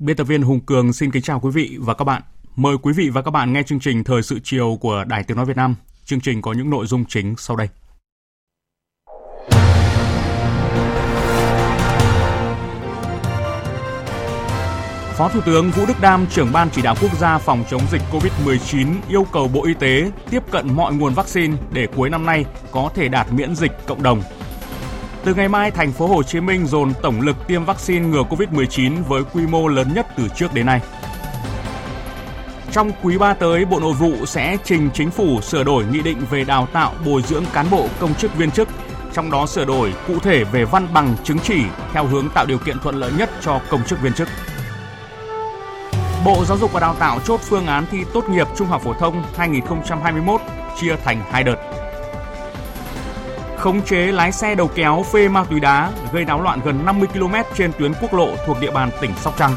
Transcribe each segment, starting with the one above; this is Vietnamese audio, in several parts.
Biên tập viên Hùng Cường xin kính chào quý vị và các bạn. Mời quý vị và các bạn nghe chương trình Thời sự chiều của Đài Tiếng Nói Việt Nam. Chương trình có những nội dung chính sau đây. Phó Thủ tướng Vũ Đức Đam, trưởng ban chỉ đạo quốc gia phòng chống dịch COVID-19 yêu cầu Bộ Y tế tiếp cận mọi nguồn vaccine để cuối năm nay có thể đạt miễn dịch cộng đồng từ ngày mai, thành phố Hồ Chí Minh dồn tổng lực tiêm vaccine ngừa Covid-19 với quy mô lớn nhất từ trước đến nay. Trong quý 3 tới, Bộ Nội vụ sẽ trình chính phủ sửa đổi nghị định về đào tạo bồi dưỡng cán bộ công chức viên chức, trong đó sửa đổi cụ thể về văn bằng chứng chỉ theo hướng tạo điều kiện thuận lợi nhất cho công chức viên chức. Bộ Giáo dục và Đào tạo chốt phương án thi tốt nghiệp trung học phổ thông 2021 chia thành hai đợt khống chế lái xe đầu kéo phê ma túy đá gây náo loạn gần 50 km trên tuyến quốc lộ thuộc địa bàn tỉnh Sóc Trăng.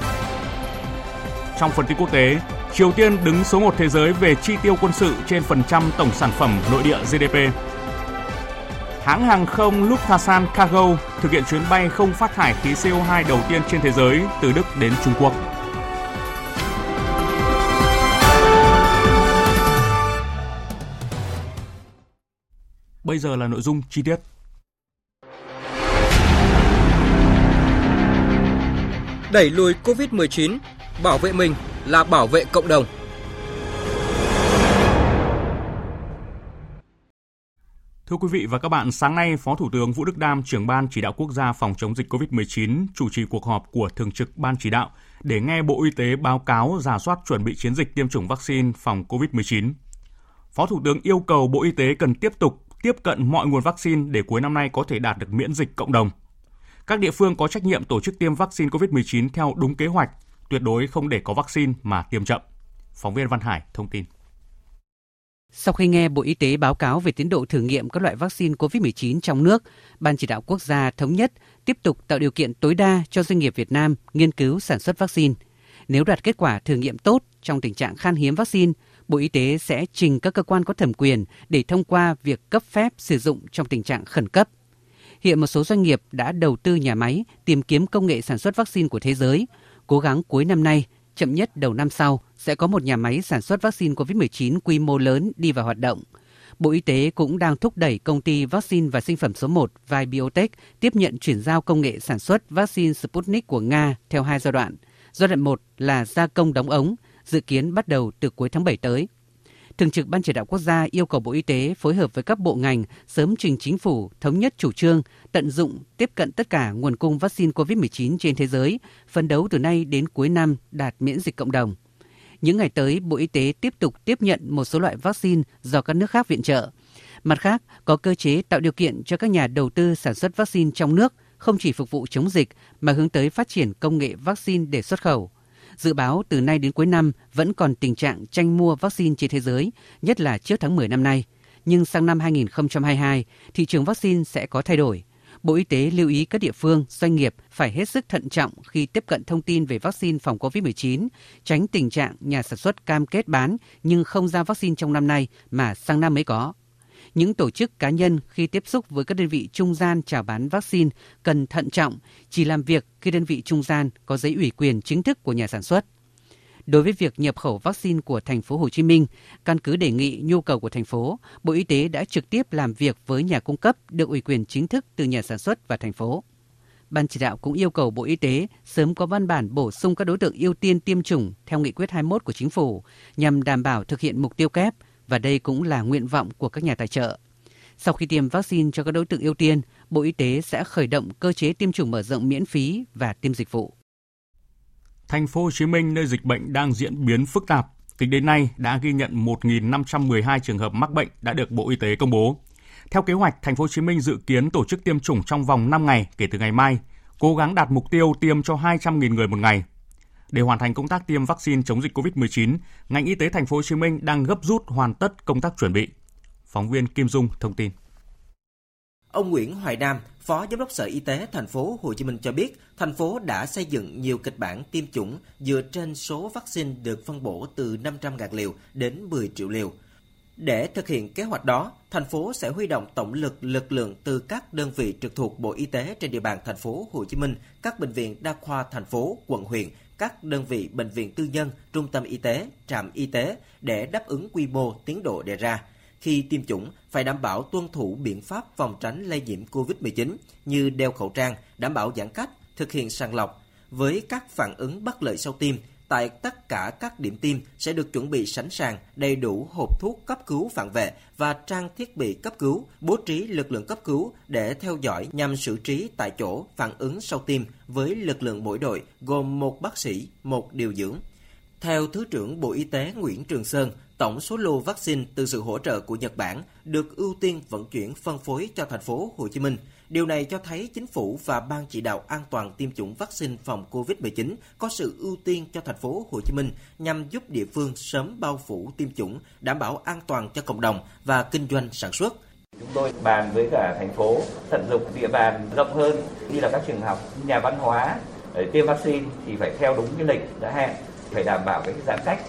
Trong phần tin quốc tế, Triều Tiên đứng số 1 thế giới về chi tiêu quân sự trên phần trăm tổng sản phẩm nội địa GDP. Hãng hàng không Lufthansa Cargo thực hiện chuyến bay không phát thải khí CO2 đầu tiên trên thế giới từ Đức đến Trung Quốc. Bây giờ là nội dung chi tiết. Đẩy lùi COVID-19, bảo vệ mình là bảo vệ cộng đồng. Thưa quý vị và các bạn, sáng nay Phó Thủ tướng Vũ Đức Đam, trưởng ban chỉ đạo quốc gia phòng chống dịch COVID-19, chủ trì cuộc họp của Thường trực Ban chỉ đạo để nghe Bộ Y tế báo cáo giả soát chuẩn bị chiến dịch tiêm chủng vaccine phòng COVID-19. Phó Thủ tướng yêu cầu Bộ Y tế cần tiếp tục tiếp cận mọi nguồn vaccine để cuối năm nay có thể đạt được miễn dịch cộng đồng. Các địa phương có trách nhiệm tổ chức tiêm vaccine COVID-19 theo đúng kế hoạch, tuyệt đối không để có vaccine mà tiêm chậm. Phóng viên Văn Hải thông tin. Sau khi nghe Bộ Y tế báo cáo về tiến độ thử nghiệm các loại vaccine COVID-19 trong nước, Ban chỉ đạo quốc gia thống nhất tiếp tục tạo điều kiện tối đa cho doanh nghiệp Việt Nam nghiên cứu sản xuất vaccine. Nếu đạt kết quả thử nghiệm tốt trong tình trạng khan hiếm vaccine, Bộ Y tế sẽ trình các cơ quan có thẩm quyền để thông qua việc cấp phép sử dụng trong tình trạng khẩn cấp. Hiện một số doanh nghiệp đã đầu tư nhà máy tìm kiếm công nghệ sản xuất vaccine của thế giới, cố gắng cuối năm nay, chậm nhất đầu năm sau sẽ có một nhà máy sản xuất vaccine COVID-19 quy mô lớn đi vào hoạt động. Bộ Y tế cũng đang thúc đẩy công ty vaccine và sinh phẩm số 1 Vai Biotech tiếp nhận chuyển giao công nghệ sản xuất vaccine Sputnik của Nga theo hai giai đoạn. Giai đoạn 1 là gia công đóng ống, dự kiến bắt đầu từ cuối tháng 7 tới. Thường trực Ban chỉ đạo quốc gia yêu cầu Bộ Y tế phối hợp với các bộ ngành sớm trình chính phủ thống nhất chủ trương tận dụng tiếp cận tất cả nguồn cung vaccine COVID-19 trên thế giới, phấn đấu từ nay đến cuối năm đạt miễn dịch cộng đồng. Những ngày tới, Bộ Y tế tiếp tục tiếp nhận một số loại vaccine do các nước khác viện trợ. Mặt khác, có cơ chế tạo điều kiện cho các nhà đầu tư sản xuất vaccine trong nước không chỉ phục vụ chống dịch mà hướng tới phát triển công nghệ vaccine để xuất khẩu. Dự báo từ nay đến cuối năm vẫn còn tình trạng tranh mua vaccine trên thế giới, nhất là trước tháng 10 năm nay. Nhưng sang năm 2022, thị trường vaccine sẽ có thay đổi. Bộ Y tế lưu ý các địa phương, doanh nghiệp phải hết sức thận trọng khi tiếp cận thông tin về vaccine phòng COVID-19, tránh tình trạng nhà sản xuất cam kết bán nhưng không ra vaccine trong năm nay mà sang năm mới có những tổ chức cá nhân khi tiếp xúc với các đơn vị trung gian chào bán vaccine cần thận trọng, chỉ làm việc khi đơn vị trung gian có giấy ủy quyền chính thức của nhà sản xuất. Đối với việc nhập khẩu vaccine của thành phố Hồ Chí Minh, căn cứ đề nghị nhu cầu của thành phố, Bộ Y tế đã trực tiếp làm việc với nhà cung cấp được ủy quyền chính thức từ nhà sản xuất và thành phố. Ban chỉ đạo cũng yêu cầu Bộ Y tế sớm có văn bản bổ sung các đối tượng ưu tiên tiêm chủng theo nghị quyết 21 của chính phủ nhằm đảm bảo thực hiện mục tiêu kép và đây cũng là nguyện vọng của các nhà tài trợ. Sau khi tiêm vaccine cho các đối tượng ưu tiên, Bộ Y tế sẽ khởi động cơ chế tiêm chủng mở rộng miễn phí và tiêm dịch vụ. Thành phố Hồ Chí Minh nơi dịch bệnh đang diễn biến phức tạp, tính đến nay đã ghi nhận 1.512 trường hợp mắc bệnh đã được Bộ Y tế công bố. Theo kế hoạch, Thành phố Hồ Chí Minh dự kiến tổ chức tiêm chủng trong vòng 5 ngày kể từ ngày mai, cố gắng đạt mục tiêu tiêm cho 200.000 người một ngày. Để hoàn thành công tác tiêm vaccine chống dịch COVID-19, ngành y tế Thành phố Hồ Chí Minh đang gấp rút hoàn tất công tác chuẩn bị. Phóng viên Kim Dung thông tin. Ông Nguyễn Hoài Nam, Phó Giám đốc Sở Y tế thành phố Hồ Chí Minh cho biết, thành phố đã xây dựng nhiều kịch bản tiêm chủng dựa trên số vaccine được phân bổ từ 500.000 liều đến 10 triệu liều. Để thực hiện kế hoạch đó, thành phố sẽ huy động tổng lực lực lượng từ các đơn vị trực thuộc Bộ Y tế trên địa bàn thành phố Hồ Chí Minh, các bệnh viện đa khoa thành phố, quận huyện, các đơn vị bệnh viện tư nhân, trung tâm y tế, trạm y tế để đáp ứng quy mô tiến độ đề ra. Khi tiêm chủng, phải đảm bảo tuân thủ biện pháp phòng tránh lây nhiễm COVID-19 như đeo khẩu trang, đảm bảo giãn cách, thực hiện sàng lọc. Với các phản ứng bất lợi sau tiêm, tại tất cả các điểm tiêm sẽ được chuẩn bị sẵn sàng đầy đủ hộp thuốc cấp cứu phản vệ và trang thiết bị cấp cứu, bố trí lực lượng cấp cứu để theo dõi nhằm xử trí tại chỗ phản ứng sau tiêm với lực lượng mỗi đội gồm một bác sĩ, một điều dưỡng. Theo Thứ trưởng Bộ Y tế Nguyễn Trường Sơn, tổng số lô vaccine từ sự hỗ trợ của Nhật Bản được ưu tiên vận chuyển phân phối cho thành phố Hồ Chí Minh. Điều này cho thấy chính phủ và ban chỉ đạo an toàn tiêm chủng vaccine phòng COVID-19 có sự ưu tiên cho thành phố Hồ Chí Minh nhằm giúp địa phương sớm bao phủ tiêm chủng, đảm bảo an toàn cho cộng đồng và kinh doanh sản xuất. Chúng tôi bàn với cả thành phố tận dụng địa bàn rộng hơn như là các trường học, nhà văn hóa để tiêm vaccine thì phải theo đúng cái lịch đã hẹn, phải đảm bảo cái giãn cách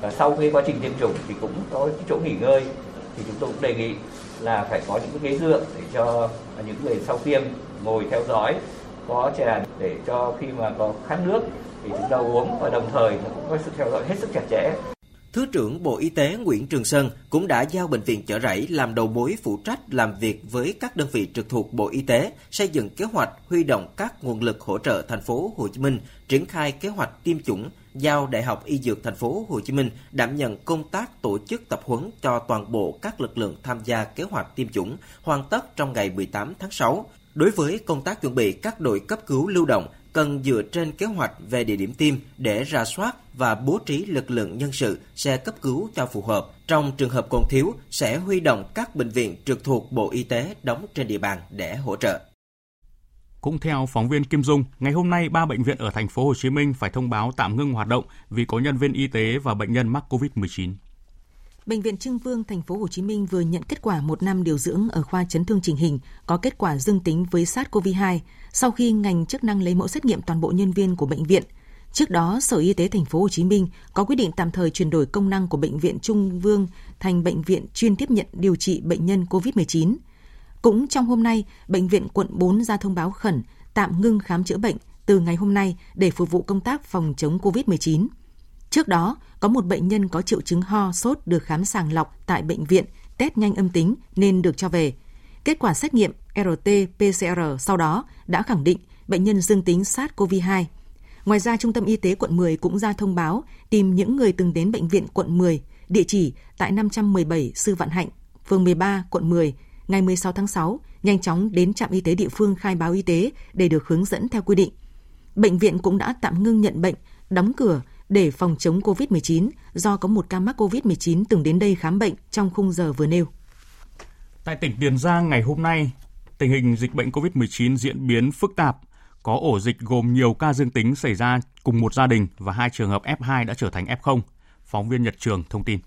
và sau khi quá trình tiêm chủng thì cũng có cái chỗ nghỉ ngơi thì chúng tôi cũng đề nghị là phải có những cái ghế dựa để cho và những người sau tiêm ngồi theo dõi có chè để cho khi mà có khát nước thì chúng ta uống và đồng thời nó cũng có sự theo dõi hết sức chặt chẽ. Thứ trưởng Bộ Y tế Nguyễn Trường Sơn cũng đã giao bệnh viện Chợ Rẫy làm đầu mối phụ trách làm việc với các đơn vị trực thuộc Bộ Y tế, xây dựng kế hoạch huy động các nguồn lực hỗ trợ thành phố Hồ Chí Minh triển khai kế hoạch tiêm chủng, giao Đại học Y Dược thành phố Hồ Chí Minh đảm nhận công tác tổ chức tập huấn cho toàn bộ các lực lượng tham gia kế hoạch tiêm chủng hoàn tất trong ngày 18 tháng 6. Đối với công tác chuẩn bị các đội cấp cứu lưu động, cần dựa trên kế hoạch về địa điểm tiêm để ra soát và bố trí lực lượng nhân sự xe cấp cứu cho phù hợp. Trong trường hợp còn thiếu, sẽ huy động các bệnh viện trực thuộc Bộ Y tế đóng trên địa bàn để hỗ trợ. Cũng theo phóng viên Kim Dung, ngày hôm nay ba bệnh viện ở thành phố Hồ Chí Minh phải thông báo tạm ngưng hoạt động vì có nhân viên y tế và bệnh nhân mắc COVID-19. Bệnh viện Trưng Vương thành phố Hồ Chí Minh vừa nhận kết quả một năm điều dưỡng ở khoa chấn thương chỉnh hình có kết quả dương tính với SARS-CoV-2 sau khi ngành chức năng lấy mẫu xét nghiệm toàn bộ nhân viên của bệnh viện. Trước đó, Sở Y tế thành phố Hồ Chí Minh có quyết định tạm thời chuyển đổi công năng của bệnh viện Trung Vương thành bệnh viện chuyên tiếp nhận điều trị bệnh nhân COVID-19. Cũng trong hôm nay, bệnh viện quận 4 ra thông báo khẩn tạm ngưng khám chữa bệnh từ ngày hôm nay để phục vụ công tác phòng chống COVID-19. Trước đó, có một bệnh nhân có triệu chứng ho, sốt được khám sàng lọc tại bệnh viện, test nhanh âm tính nên được cho về. Kết quả xét nghiệm RT-PCR sau đó đã khẳng định bệnh nhân dương tính SARS-CoV-2. Ngoài ra, Trung tâm Y tế quận 10 cũng ra thông báo tìm những người từng đến bệnh viện quận 10, địa chỉ tại 517 Sư Vạn Hạnh, phường 13, quận 10, ngày 16 tháng 6, nhanh chóng đến trạm y tế địa phương khai báo y tế để được hướng dẫn theo quy định. Bệnh viện cũng đã tạm ngưng nhận bệnh, đóng cửa để phòng chống COVID-19 do có một ca mắc COVID-19 từng đến đây khám bệnh trong khung giờ vừa nêu. Tại tỉnh Tiền Giang ngày hôm nay, tình hình dịch bệnh COVID-19 diễn biến phức tạp. Có ổ dịch gồm nhiều ca dương tính xảy ra cùng một gia đình và hai trường hợp F2 đã trở thành F0. Phóng viên Nhật Trường thông tin.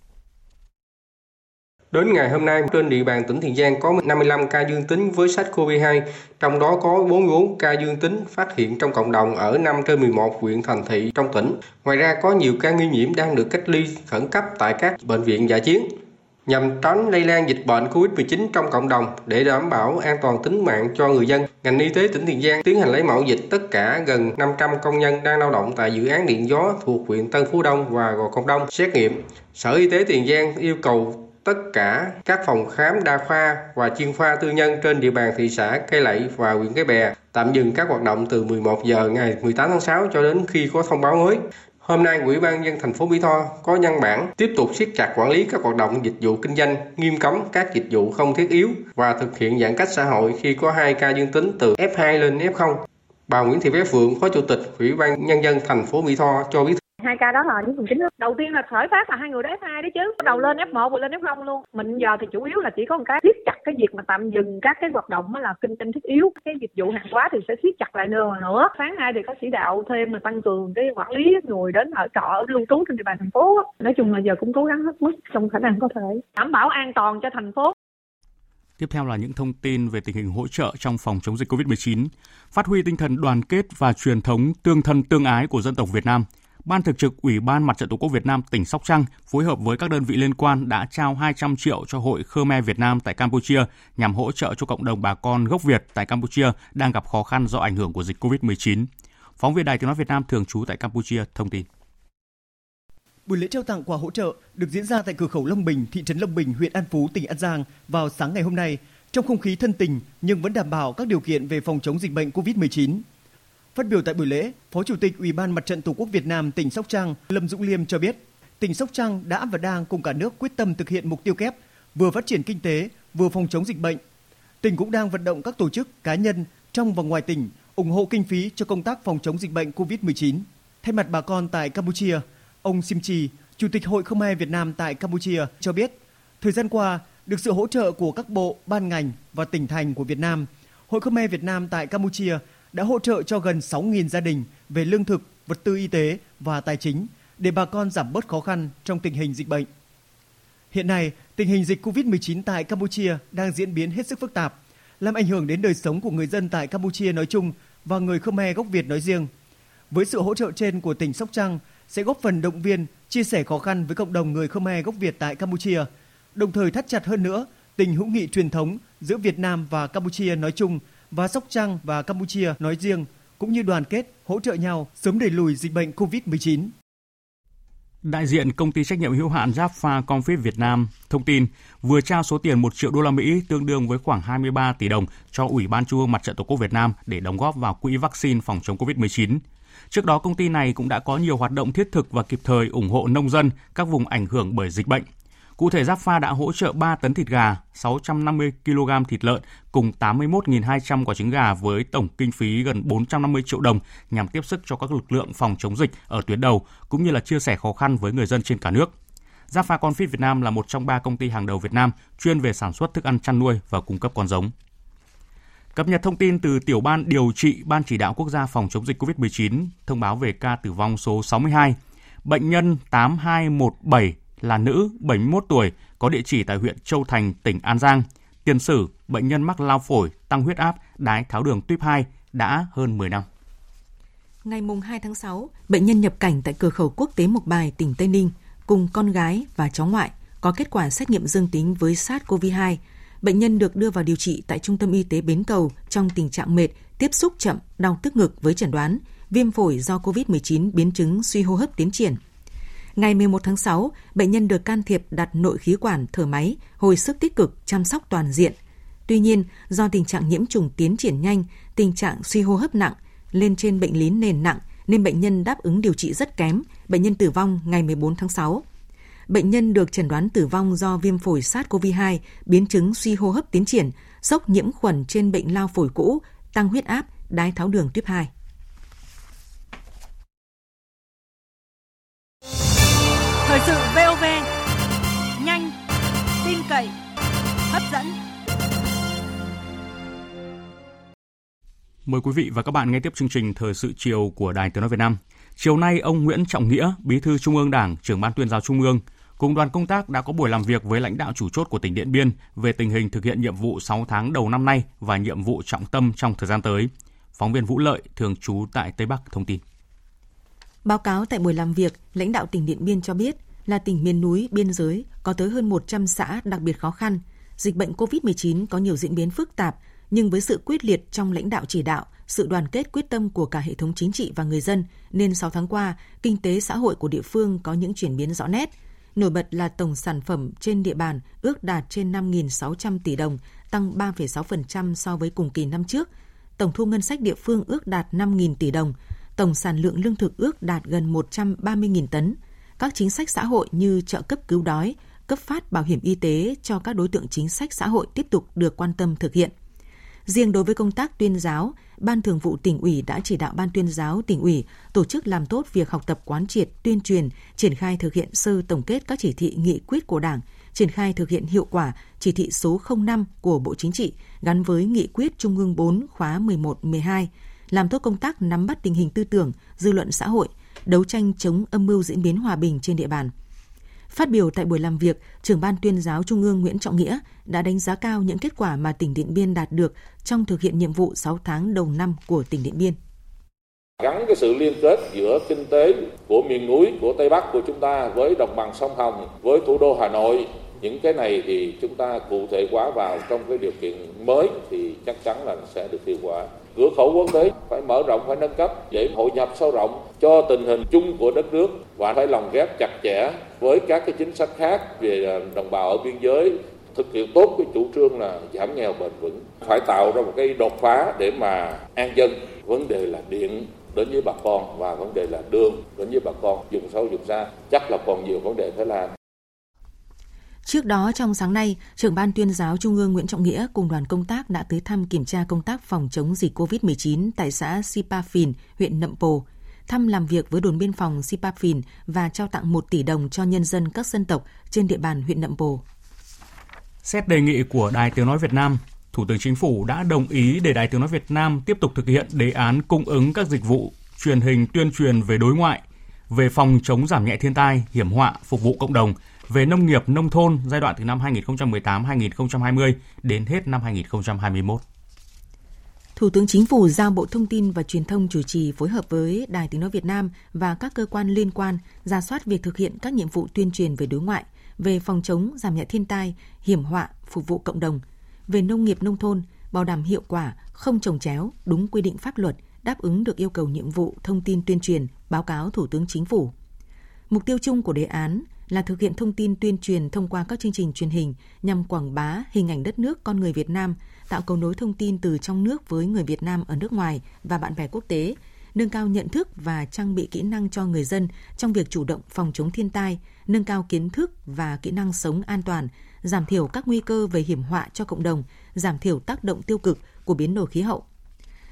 Đến ngày hôm nay, trên địa bàn tỉnh Tiền Giang có 55 ca dương tính với SARS-CoV-2, trong đó có 44 ca dương tính phát hiện trong cộng đồng ở 5 trên 11 huyện thành thị trong tỉnh. Ngoài ra có nhiều ca nghi nhiễm đang được cách ly khẩn cấp tại các bệnh viện giả chiến. Nhằm tránh lây lan dịch bệnh COVID-19 trong cộng đồng để đảm bảo an toàn tính mạng cho người dân, ngành y tế tỉnh Tiền Giang tiến hành lấy mẫu dịch tất cả gần 500 công nhân đang lao động tại dự án điện gió thuộc huyện Tân Phú Đông và Gò Công Đông xét nghiệm. Sở Y tế Tiền Giang yêu cầu tất cả các phòng khám đa khoa và chuyên khoa tư nhân trên địa bàn thị xã Cây Lậy và huyện Cái Bè tạm dừng các hoạt động từ 11 giờ ngày 18 tháng 6 cho đến khi có thông báo mới. Hôm nay, Ủy ban dân thành phố Mỹ Tho có văn bản tiếp tục siết chặt quản lý các hoạt động dịch vụ kinh doanh, nghiêm cấm các dịch vụ không thiết yếu và thực hiện giãn cách xã hội khi có 2 ca dương tính từ F2 lên F0. Bà Nguyễn Thị Bé Phượng, Phó Chủ tịch Ủy ban nhân dân thành phố Mỹ Tho cho biết hai ca đó là những phần chính đầu tiên là khởi phát là hai người đó F2 đấy chứ. Bắt đầu lên F1 rồi lên F0 luôn. Mình giờ thì chủ yếu là chỉ có một cái siết chặt cái việc mà tạm dừng các cái hoạt động là kinh doanh thiết yếu. Cái dịch vụ hàng hóa thì sẽ siết chặt lại nữa nữa. Sáng nay thì có chỉ đạo thêm là tăng cường cái quản lý người đến ở trọ ở lưu trú trên địa bàn thành phố nói chung là giờ cũng cố gắng hết mức trong khả năng có thể. Đảm bảo an toàn cho thành phố. Tiếp theo là những thông tin về tình hình hỗ trợ trong phòng chống dịch COVID-19, phát huy tinh thần đoàn kết và truyền thống tương thân tương ái của dân tộc Việt Nam. Ban Thường trực Ủy ban Mặt trận Tổ quốc Việt Nam tỉnh Sóc Trăng phối hợp với các đơn vị liên quan đã trao 200 triệu cho Hội Khmer Việt Nam tại Campuchia nhằm hỗ trợ cho cộng đồng bà con gốc Việt tại Campuchia đang gặp khó khăn do ảnh hưởng của dịch COVID-19. Phóng viên Đài Tiếng nói Việt Nam thường trú tại Campuchia thông tin. Buổi lễ trao tặng quà hỗ trợ được diễn ra tại cửa khẩu Long Bình, thị trấn Long Bình, huyện An Phú, tỉnh An Giang vào sáng ngày hôm nay trong không khí thân tình nhưng vẫn đảm bảo các điều kiện về phòng chống dịch bệnh COVID-19. Phát biểu tại buổi lễ, Phó Chủ tịch Ủy ban Mặt trận Tổ quốc Việt Nam tỉnh Sóc Trăng Lâm Dũng Liêm cho biết, tỉnh Sóc Trăng đã và đang cùng cả nước quyết tâm thực hiện mục tiêu kép vừa phát triển kinh tế, vừa phòng chống dịch bệnh. Tỉnh cũng đang vận động các tổ chức, cá nhân trong và ngoài tỉnh ủng hộ kinh phí cho công tác phòng chống dịch bệnh COVID-19. Thay mặt bà con tại Campuchia, ông Sim Chi, Chủ tịch Hội Khmer Việt Nam tại Campuchia cho biết, thời gian qua, được sự hỗ trợ của các bộ, ban ngành và tỉnh thành của Việt Nam, Hội Khmer Việt Nam tại Campuchia đã hỗ trợ cho gần 6.000 gia đình về lương thực, vật tư y tế và tài chính để bà con giảm bớt khó khăn trong tình hình dịch bệnh. Hiện nay, tình hình dịch COVID-19 tại Campuchia đang diễn biến hết sức phức tạp, làm ảnh hưởng đến đời sống của người dân tại Campuchia nói chung và người Khmer gốc Việt nói riêng. Với sự hỗ trợ trên của tỉnh Sóc Trăng sẽ góp phần động viên, chia sẻ khó khăn với cộng đồng người Khmer gốc Việt tại Campuchia, đồng thời thắt chặt hơn nữa tình hữu nghị truyền thống giữa Việt Nam và Campuchia nói chung và Sóc Trăng và Campuchia nói riêng, cũng như đoàn kết, hỗ trợ nhau sớm đẩy lùi dịch bệnh COVID-19. Đại diện công ty trách nhiệm hữu hạn Jaffa Confit Việt Nam thông tin vừa trao số tiền 1 triệu đô la Mỹ tương đương với khoảng 23 tỷ đồng cho Ủy ban Trung ương Mặt trận Tổ quốc Việt Nam để đóng góp vào quỹ vaccine phòng chống COVID-19. Trước đó công ty này cũng đã có nhiều hoạt động thiết thực và kịp thời ủng hộ nông dân các vùng ảnh hưởng bởi dịch bệnh. Cụ thể Giáp đã hỗ trợ 3 tấn thịt gà, 650 kg thịt lợn cùng 81.200 quả trứng gà với tổng kinh phí gần 450 triệu đồng nhằm tiếp sức cho các lực lượng phòng chống dịch ở tuyến đầu cũng như là chia sẻ khó khăn với người dân trên cả nước. Jaffa Confit Việt Nam là một trong ba công ty hàng đầu Việt Nam chuyên về sản xuất thức ăn chăn nuôi và cung cấp con giống. Cập nhật thông tin từ Tiểu ban Điều trị Ban Chỉ đạo Quốc gia phòng chống dịch COVID-19 thông báo về ca tử vong số 62. Bệnh nhân 8217 là nữ 71 tuổi, có địa chỉ tại huyện Châu Thành, tỉnh An Giang. Tiền sử bệnh nhân mắc lao phổi, tăng huyết áp, đái tháo đường tuyếp 2 đã hơn 10 năm. Ngày 2 tháng 6, bệnh nhân nhập cảnh tại cửa khẩu quốc tế Mộc Bài, tỉnh Tây Ninh cùng con gái và cháu ngoại có kết quả xét nghiệm dương tính với SARS-CoV-2. Bệnh nhân được đưa vào điều trị tại Trung tâm Y tế Bến Cầu trong tình trạng mệt, tiếp xúc chậm, đau tức ngực với chẩn đoán viêm phổi do COVID-19 biến chứng suy hô hấp tiến triển – Ngày 11 tháng 6, bệnh nhân được can thiệp đặt nội khí quản thở máy, hồi sức tích cực, chăm sóc toàn diện. Tuy nhiên, do tình trạng nhiễm trùng tiến triển nhanh, tình trạng suy hô hấp nặng, lên trên bệnh lý nền nặng nên bệnh nhân đáp ứng điều trị rất kém, bệnh nhân tử vong ngày 14 tháng 6. Bệnh nhân được chẩn đoán tử vong do viêm phổi SARS-CoV-2, biến chứng suy hô hấp tiến triển, sốc nhiễm khuẩn trên bệnh lao phổi cũ, tăng huyết áp, đái tháo đường tuyếp 2. Thời sự VOV nhanh, tin cậy, hấp dẫn. Mời quý vị và các bạn nghe tiếp chương trình Thời sự chiều của Đài Tiếng nói Việt Nam. Chiều nay, ông Nguyễn Trọng Nghĩa, Bí thư Trung ương Đảng, trưởng ban tuyên giáo Trung ương, cùng đoàn công tác đã có buổi làm việc với lãnh đạo chủ chốt của tỉnh Điện Biên về tình hình thực hiện nhiệm vụ 6 tháng đầu năm nay và nhiệm vụ trọng tâm trong thời gian tới. Phóng viên Vũ Lợi, thường trú tại Tây Bắc, thông tin. Báo cáo tại buổi làm việc, lãnh đạo tỉnh Điện Biên cho biết là tỉnh miền núi, biên giới, có tới hơn 100 xã đặc biệt khó khăn. Dịch bệnh COVID-19 có nhiều diễn biến phức tạp, nhưng với sự quyết liệt trong lãnh đạo chỉ đạo, sự đoàn kết quyết tâm của cả hệ thống chính trị và người dân, nên 6 tháng qua, kinh tế xã hội của địa phương có những chuyển biến rõ nét. Nổi bật là tổng sản phẩm trên địa bàn ước đạt trên 5.600 tỷ đồng, tăng 3,6% so với cùng kỳ năm trước. Tổng thu ngân sách địa phương ước đạt 5.000 tỷ đồng, tổng sản lượng lương thực ước đạt gần 130.000 tấn. Các chính sách xã hội như trợ cấp cứu đói, cấp phát bảo hiểm y tế cho các đối tượng chính sách xã hội tiếp tục được quan tâm thực hiện. Riêng đối với công tác tuyên giáo, Ban Thường vụ tỉnh ủy đã chỉ đạo Ban tuyên giáo tỉnh ủy tổ chức làm tốt việc học tập quán triệt, tuyên truyền, triển khai thực hiện sơ tổng kết các chỉ thị nghị quyết của Đảng, triển khai thực hiện hiệu quả chỉ thị số 05 của Bộ Chính trị gắn với nghị quyết Trung ương 4 khóa 11-12, làm tốt công tác nắm bắt tình hình tư tưởng, dư luận xã hội, đấu tranh chống âm mưu diễn biến hòa bình trên địa bàn – Phát biểu tại buổi làm việc, trưởng ban tuyên giáo Trung ương Nguyễn Trọng Nghĩa đã đánh giá cao những kết quả mà tỉnh Điện Biên đạt được trong thực hiện nhiệm vụ 6 tháng đầu năm của tỉnh Điện Biên. Gắn cái sự liên kết giữa kinh tế của miền núi, của Tây Bắc của chúng ta với đồng bằng sông Hồng, với thủ đô Hà Nội, những cái này thì chúng ta cụ thể hóa vào trong cái điều kiện mới thì chắc chắn là sẽ được hiệu quả cửa khẩu quốc tế phải mở rộng, phải nâng cấp để hội nhập sâu rộng cho tình hình chung của đất nước và phải lồng ghép chặt chẽ với các cái chính sách khác về à, đồng bào ở biên giới, thực hiện tốt cái chủ trương là giảm nghèo bền vững. Phải tạo ra một cái đột phá để mà an dân. Vấn đề là điện đến với bà con và vấn đề là đường đến với bà con, dùng sâu dùng xa. Chắc là còn nhiều vấn đề phải làm. Trước đó trong sáng nay, trưởng ban tuyên giáo Trung ương Nguyễn Trọng Nghĩa cùng đoàn công tác đã tới thăm kiểm tra công tác phòng chống dịch COVID-19 tại xã Sipafin, huyện Nậm Pồ, thăm làm việc với đồn biên phòng Sipafin và trao tặng 1 tỷ đồng cho nhân dân các dân tộc trên địa bàn huyện Nậm Pồ. Xét đề nghị của Đài Tiếng Nói Việt Nam, Thủ tướng Chính phủ đã đồng ý để Đài Tiếng Nói Việt Nam tiếp tục thực hiện đề án cung ứng các dịch vụ truyền hình tuyên truyền về đối ngoại, về phòng chống giảm nhẹ thiên tai, hiểm họa, phục vụ cộng đồng – về nông nghiệp nông thôn giai đoạn từ năm 2018-2020 đến hết năm 2021. Thủ tướng Chính phủ giao Bộ Thông tin và Truyền thông chủ trì phối hợp với Đài Tiếng Nói Việt Nam và các cơ quan liên quan ra soát việc thực hiện các nhiệm vụ tuyên truyền về đối ngoại, về phòng chống giảm nhẹ thiên tai, hiểm họa, phục vụ cộng đồng, về nông nghiệp nông thôn, bảo đảm hiệu quả, không trồng chéo, đúng quy định pháp luật, đáp ứng được yêu cầu nhiệm vụ thông tin tuyên truyền, báo cáo Thủ tướng Chính phủ. Mục tiêu chung của đề án là thực hiện thông tin tuyên truyền thông qua các chương trình truyền hình nhằm quảng bá hình ảnh đất nước con người Việt Nam, tạo cầu nối thông tin từ trong nước với người Việt Nam ở nước ngoài và bạn bè quốc tế, nâng cao nhận thức và trang bị kỹ năng cho người dân trong việc chủ động phòng chống thiên tai, nâng cao kiến thức và kỹ năng sống an toàn, giảm thiểu các nguy cơ về hiểm họa cho cộng đồng, giảm thiểu tác động tiêu cực của biến đổi khí hậu.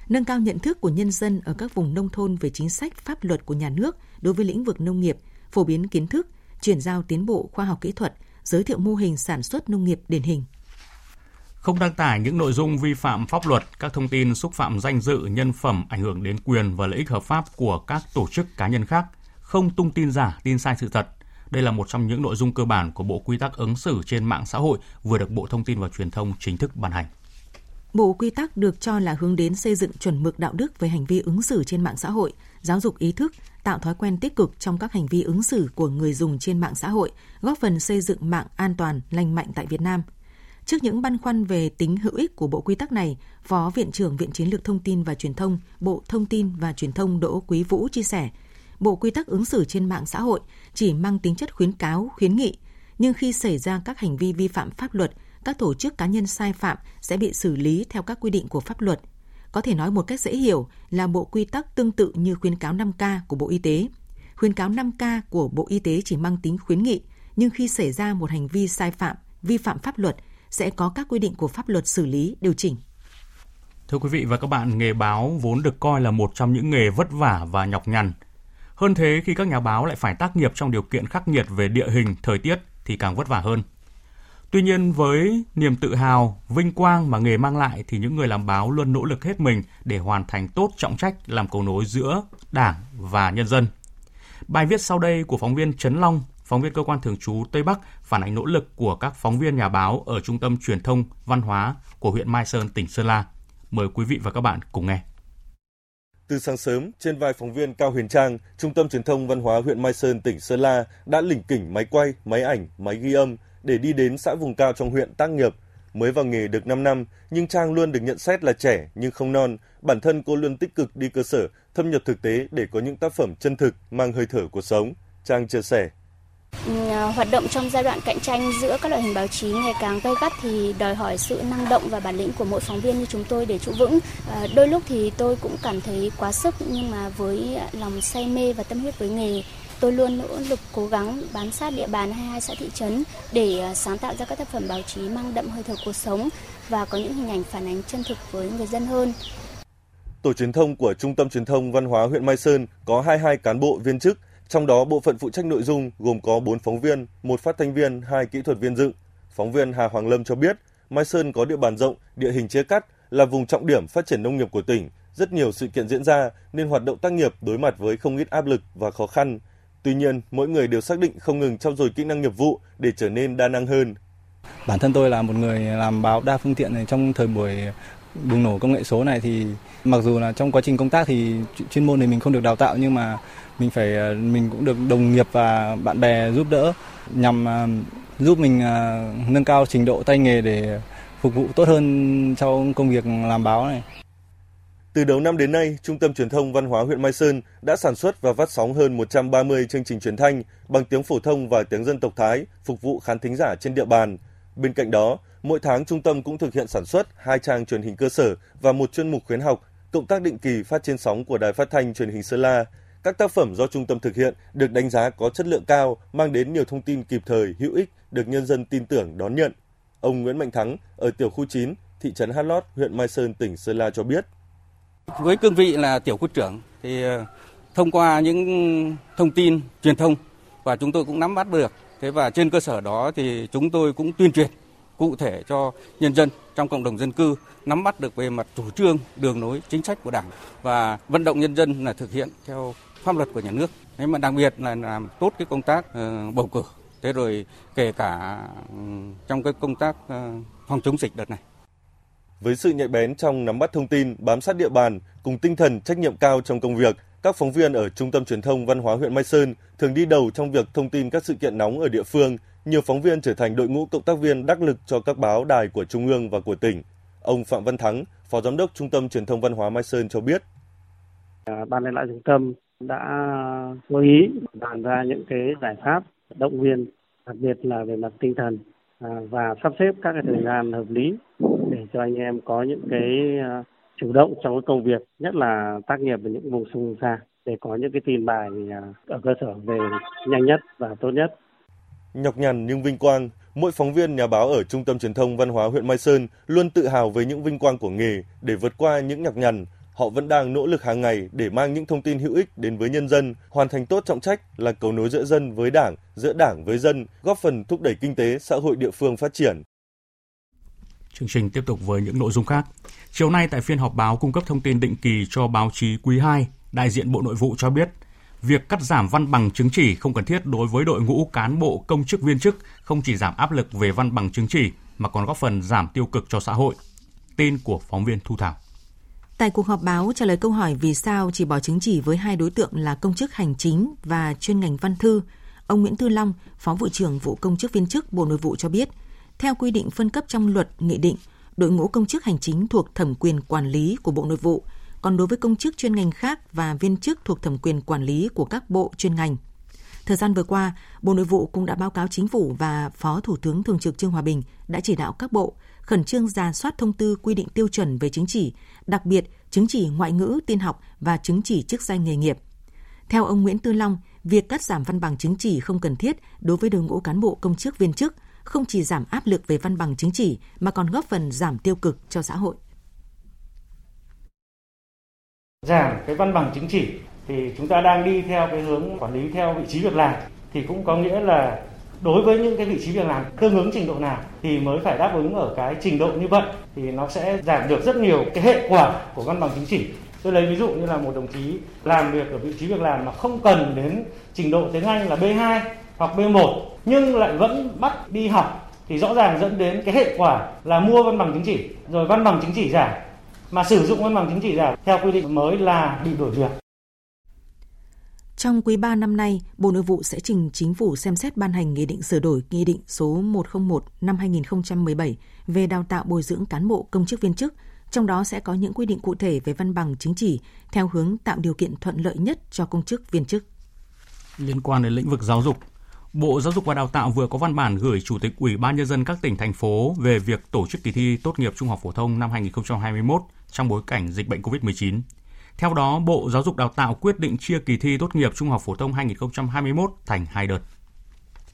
Nâng cao nhận thức của nhân dân ở các vùng nông thôn về chính sách pháp luật của nhà nước đối với lĩnh vực nông nghiệp, phổ biến kiến thức, chuyển giao tiến bộ khoa học kỹ thuật, giới thiệu mô hình sản xuất nông nghiệp điển hình. Không đăng tải những nội dung vi phạm pháp luật, các thông tin xúc phạm danh dự, nhân phẩm, ảnh hưởng đến quyền và lợi ích hợp pháp của các tổ chức cá nhân khác, không tung tin giả, tin sai sự thật. Đây là một trong những nội dung cơ bản của Bộ Quy tắc ứng xử trên mạng xã hội vừa được Bộ Thông tin và Truyền thông chính thức ban hành. Bộ quy tắc được cho là hướng đến xây dựng chuẩn mực đạo đức về hành vi ứng xử trên mạng xã hội, giáo dục ý thức, tạo thói quen tích cực trong các hành vi ứng xử của người dùng trên mạng xã hội, góp phần xây dựng mạng an toàn, lành mạnh tại Việt Nam. Trước những băn khoăn về tính hữu ích của bộ quy tắc này, Phó Viện trưởng Viện Chiến lược Thông tin và Truyền thông, Bộ Thông tin và Truyền thông Đỗ Quý Vũ chia sẻ, Bộ quy tắc ứng xử trên mạng xã hội chỉ mang tính chất khuyến cáo, khuyến nghị, nhưng khi xảy ra các hành vi vi phạm pháp luật, các tổ chức cá nhân sai phạm sẽ bị xử lý theo các quy định của pháp luật, có thể nói một cách dễ hiểu là bộ quy tắc tương tự như khuyến cáo 5K của Bộ Y tế. Khuyến cáo 5K của Bộ Y tế chỉ mang tính khuyến nghị, nhưng khi xảy ra một hành vi sai phạm, vi phạm pháp luật sẽ có các quy định của pháp luật xử lý, điều chỉnh. Thưa quý vị và các bạn, nghề báo vốn được coi là một trong những nghề vất vả và nhọc nhằn. Hơn thế, khi các nhà báo lại phải tác nghiệp trong điều kiện khắc nghiệt về địa hình, thời tiết thì càng vất vả hơn. Tuy nhiên với niềm tự hào, vinh quang mà nghề mang lại thì những người làm báo luôn nỗ lực hết mình để hoàn thành tốt trọng trách làm cầu nối giữa Đảng và nhân dân. Bài viết sau đây của phóng viên Trấn Long, phóng viên cơ quan thường trú Tây Bắc phản ánh nỗ lực của các phóng viên nhà báo ở Trung tâm Truyền thông Văn hóa của huyện Mai Sơn, tỉnh Sơn La. Mời quý vị và các bạn cùng nghe. Từ sáng sớm, trên vai phóng viên Cao Huyền Trang, Trung tâm Truyền thông Văn hóa huyện Mai Sơn, tỉnh Sơn La đã lỉnh kỉnh máy quay, máy ảnh, máy ghi âm để đi đến xã vùng cao trong huyện tác nghiệp. Mới vào nghề được 5 năm, nhưng Trang luôn được nhận xét là trẻ nhưng không non. Bản thân cô luôn tích cực đi cơ sở, thâm nhập thực tế để có những tác phẩm chân thực, mang hơi thở cuộc sống. Trang chia sẻ. Ừ, à, hoạt động trong giai đoạn cạnh tranh giữa các loại hình báo chí ngày càng gay gắt thì đòi hỏi sự năng động và bản lĩnh của mỗi phóng viên như chúng tôi để trụ vững. À, đôi lúc thì tôi cũng cảm thấy quá sức nhưng mà với lòng say mê và tâm huyết với nghề tôi luôn nỗ lực cố gắng bám sát địa bàn 22 xã thị trấn để à, sáng tạo ra các tác phẩm báo chí mang đậm hơi thở cuộc sống và có những hình ảnh phản ánh chân thực với người dân hơn. Tổ truyền thông của Trung tâm Truyền thông Văn hóa huyện Mai Sơn có 22 cán bộ viên chức, trong đó bộ phận phụ trách nội dung gồm có 4 phóng viên, một phát thanh viên, hai kỹ thuật viên dựng. Phóng viên Hà Hoàng Lâm cho biết, Mai Sơn có địa bàn rộng, địa hình chia cắt, là vùng trọng điểm phát triển nông nghiệp của tỉnh, rất nhiều sự kiện diễn ra nên hoạt động tác nghiệp đối mặt với không ít áp lực và khó khăn. Tuy nhiên, mỗi người đều xác định không ngừng trau dồi kỹ năng nghiệp vụ để trở nên đa năng hơn. Bản thân tôi là một người làm báo đa phương tiện này trong thời buổi bùng nổ công nghệ số này thì mặc dù là trong quá trình công tác thì chuyên môn thì mình không được đào tạo nhưng mà mình phải ờ, mình cũng được đồng nghiệp và bạn bè giúp đỡ nhằm ờ, giúp mình ờ, nâng cao trình độ tay nghề để phục vụ tốt hơn trong công việc làm báo này. Từ đầu năm đến nay, Trung tâm Truyền thông Văn hóa huyện Mai Sơn đã sản xuất và phát sóng hơn 130 chương trình truyền thanh bằng tiếng phổ thông và tiếng dân tộc Thái phục vụ khán thính giả trên địa bàn. Bên cạnh đó, mỗi tháng trung tâm cũng thực hiện sản xuất hai trang truyền hình cơ sở và một chuyên mục khuyến học, cộng tác định kỳ phát trên sóng của Đài Phát thanh Truyền hình Sơn La. Các tác phẩm do trung tâm thực hiện được đánh giá có chất lượng cao, mang đến nhiều thông tin kịp thời, hữu ích, được nhân dân tin tưởng đón nhận. Ông Nguyễn Mạnh Thắng ở tiểu khu 9, thị trấn Hát Lót, huyện Mai Sơn, tỉnh Sơn La cho biết. Với cương vị là tiểu khu trưởng thì ờ, thông qua những thông tin truyền thông và chúng tôi cũng nắm bắt được. Thế và trên cơ sở đó thì chúng tôi cũng tuyên truyền cụ thể cho nhân dân trong cộng đồng dân cư nắm bắt được về mặt chủ trương, đường lối, chính sách của Đảng và vận động nhân dân là thực hiện theo pháp luật của nhà nước. Thế mà đặc biệt là làm tốt cái công tác ờ, bầu cử. Thế rồi kể cả ừ, trong cái công tác ờ, phòng chống dịch đợt này. Với sự nhạy bén trong nắm bắt thông tin, bám sát địa bàn, cùng tinh thần trách nhiệm cao trong công việc, các phóng viên ở Trung tâm Truyền thông Văn hóa huyện Mai Sơn thường đi đầu trong việc thông tin các sự kiện nóng ở địa phương. Nhiều phóng viên trở thành đội ngũ cộng tác viên đắc lực cho các báo đài của Trung ương và của tỉnh. Ông Phạm Văn Thắng, Phó Giám đốc Trung tâm Truyền thông Văn hóa Mai Sơn cho biết. À, Ban lãnh đạo trung tâm đã có ý bàn ra những cái giải pháp động viên, đặc biệt là về mặt tinh thần à, và sắp xếp các cái thời gian hợp lý để cho anh em có những cái ờ, chủ động trong cái công việc, nhất là tác nghiệp ở những vùng sông xa để có những cái tin bài ờ, ở cơ sở về nhanh nhất và tốt nhất. Nhọc nhằn nhưng vinh quang, mỗi phóng viên nhà báo ở Trung tâm Truyền thông Văn hóa huyện Mai Sơn luôn tự hào với những vinh quang của nghề để vượt qua những nhọc nhằn. Họ vẫn đang nỗ lực hàng ngày để mang những thông tin hữu ích đến với nhân dân, hoàn thành tốt trọng trách là cầu nối giữa dân với đảng, giữa đảng với dân, góp phần thúc đẩy kinh tế, xã hội địa phương phát triển. Chương trình tiếp tục với những nội dung khác. Chiều nay tại phiên họp báo cung cấp thông tin định kỳ cho báo chí quý 2, đại diện Bộ Nội vụ cho biết, việc cắt giảm văn bằng chứng chỉ không cần thiết đối với đội ngũ cán bộ công chức viên chức không chỉ giảm áp lực về văn bằng chứng chỉ mà còn góp phần giảm tiêu cực cho xã hội. Tin của phóng viên Thu Thảo. Tại cuộc họp báo trả lời câu hỏi vì sao chỉ bỏ chứng chỉ với hai đối tượng là công chức hành chính và chuyên ngành văn thư, ông Nguyễn Tư Long, Phó vụ trưởng vụ công chức viên chức Bộ Nội vụ cho biết – theo quy định phân cấp trong luật, nghị định, đội ngũ công chức hành chính thuộc thẩm quyền quản lý của Bộ Nội vụ, còn đối với công chức chuyên ngành khác và viên chức thuộc thẩm quyền quản lý của các bộ chuyên ngành. Thời gian vừa qua, Bộ Nội vụ cũng đã báo cáo chính phủ và Phó Thủ tướng Thường trực Trương Hòa Bình đã chỉ đạo các bộ khẩn trương ra soát thông tư quy định tiêu chuẩn về chứng chỉ, đặc biệt chứng chỉ ngoại ngữ, tin học và chứng chỉ chức danh nghề nghiệp. Theo ông Nguyễn Tư Long, việc cắt giảm văn bằng chứng chỉ không cần thiết đối với đội ngũ cán bộ công chức viên chức không chỉ giảm áp lực về văn bằng chứng chỉ, mà còn góp phần giảm tiêu cực cho xã hội. Giảm cái văn bằng chứng chỉ thì chúng ta đang đi theo cái hướng quản lý theo vị trí việc làm, thì cũng có nghĩa là đối với những cái vị trí việc làm tương ứng trình độ nào thì mới phải đáp ứng ở cái trình độ như vậy, thì nó sẽ giảm được rất nhiều cái hệ quả của văn bằng chứng chỉ tôi lấy ví dụ như là một đồng chí làm việc ở vị trí việc làm mà không cần đến trình độ tiếng Anh là B2 hoặc B1 nhưng lại vẫn bắt đi học thì rõ ràng dẫn đến cái hệ quả là mua văn bằng chứng chỉ rồi văn bằng chứng chỉ giả mà sử dụng văn bằng chứng chỉ giả theo quy định mới là bị đổi việc. Trong quý 3 năm nay, Bộ Nội vụ sẽ trình chính phủ xem xét ban hành nghị định sửa đổi nghị định số 101 năm 2017 về đào tạo bồi dưỡng cán bộ công chức viên chức, trong đó sẽ có những quy định cụ thể về văn bằng chứng chỉ theo hướng tạo điều kiện thuận lợi nhất cho công chức viên chức. Liên quan đến lĩnh vực giáo dục, Bộ Giáo dục và Đào tạo vừa có văn bản gửi Chủ tịch Ủy ban Nhân dân các tỉnh, thành phố về việc tổ chức kỳ thi tốt nghiệp trung học phổ thông năm 2021 trong bối cảnh dịch bệnh COVID-19. Theo đó, Bộ Giáo dục Đào tạo quyết định chia kỳ thi tốt nghiệp trung học phổ thông 2021 thành hai đợt.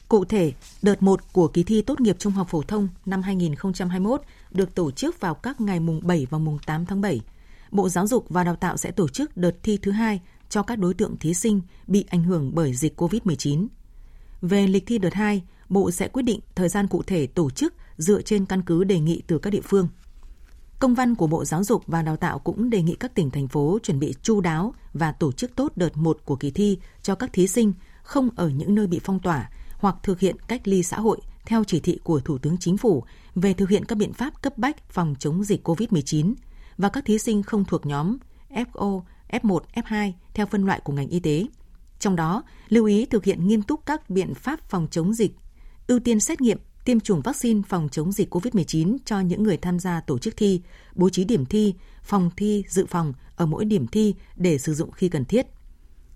Cụ thể, đợt 1 của kỳ thi tốt nghiệp trung học phổ thông năm 2021 được tổ chức vào các ngày mùng 7 và mùng 8 tháng 7. Bộ Giáo dục và Đào tạo sẽ tổ chức đợt thi thứ hai cho các đối tượng thí sinh bị ảnh hưởng bởi dịch COVID-19. Về lịch thi đợt 2, Bộ sẽ quyết định thời gian cụ thể tổ chức dựa trên căn cứ đề nghị từ các địa phương. Công văn của Bộ Giáo dục và Đào tạo cũng đề nghị các tỉnh thành phố chuẩn bị chu đáo và tổ chức tốt đợt 1 của kỳ thi cho các thí sinh không ở những nơi bị phong tỏa hoặc thực hiện cách ly xã hội theo chỉ thị của Thủ tướng Chính phủ về thực hiện các biện pháp cấp bách phòng chống dịch COVID-19 và các thí sinh không thuộc nhóm FO, F1, F2 theo phân loại của ngành y tế. Trong đó, lưu ý thực hiện nghiêm túc các biện pháp phòng chống dịch, ưu tiên xét nghiệm, tiêm chủng vaccine phòng chống dịch COVID-19 cho những người tham gia tổ chức thi, bố trí điểm thi, phòng thi dự phòng ở mỗi điểm thi để sử dụng khi cần thiết.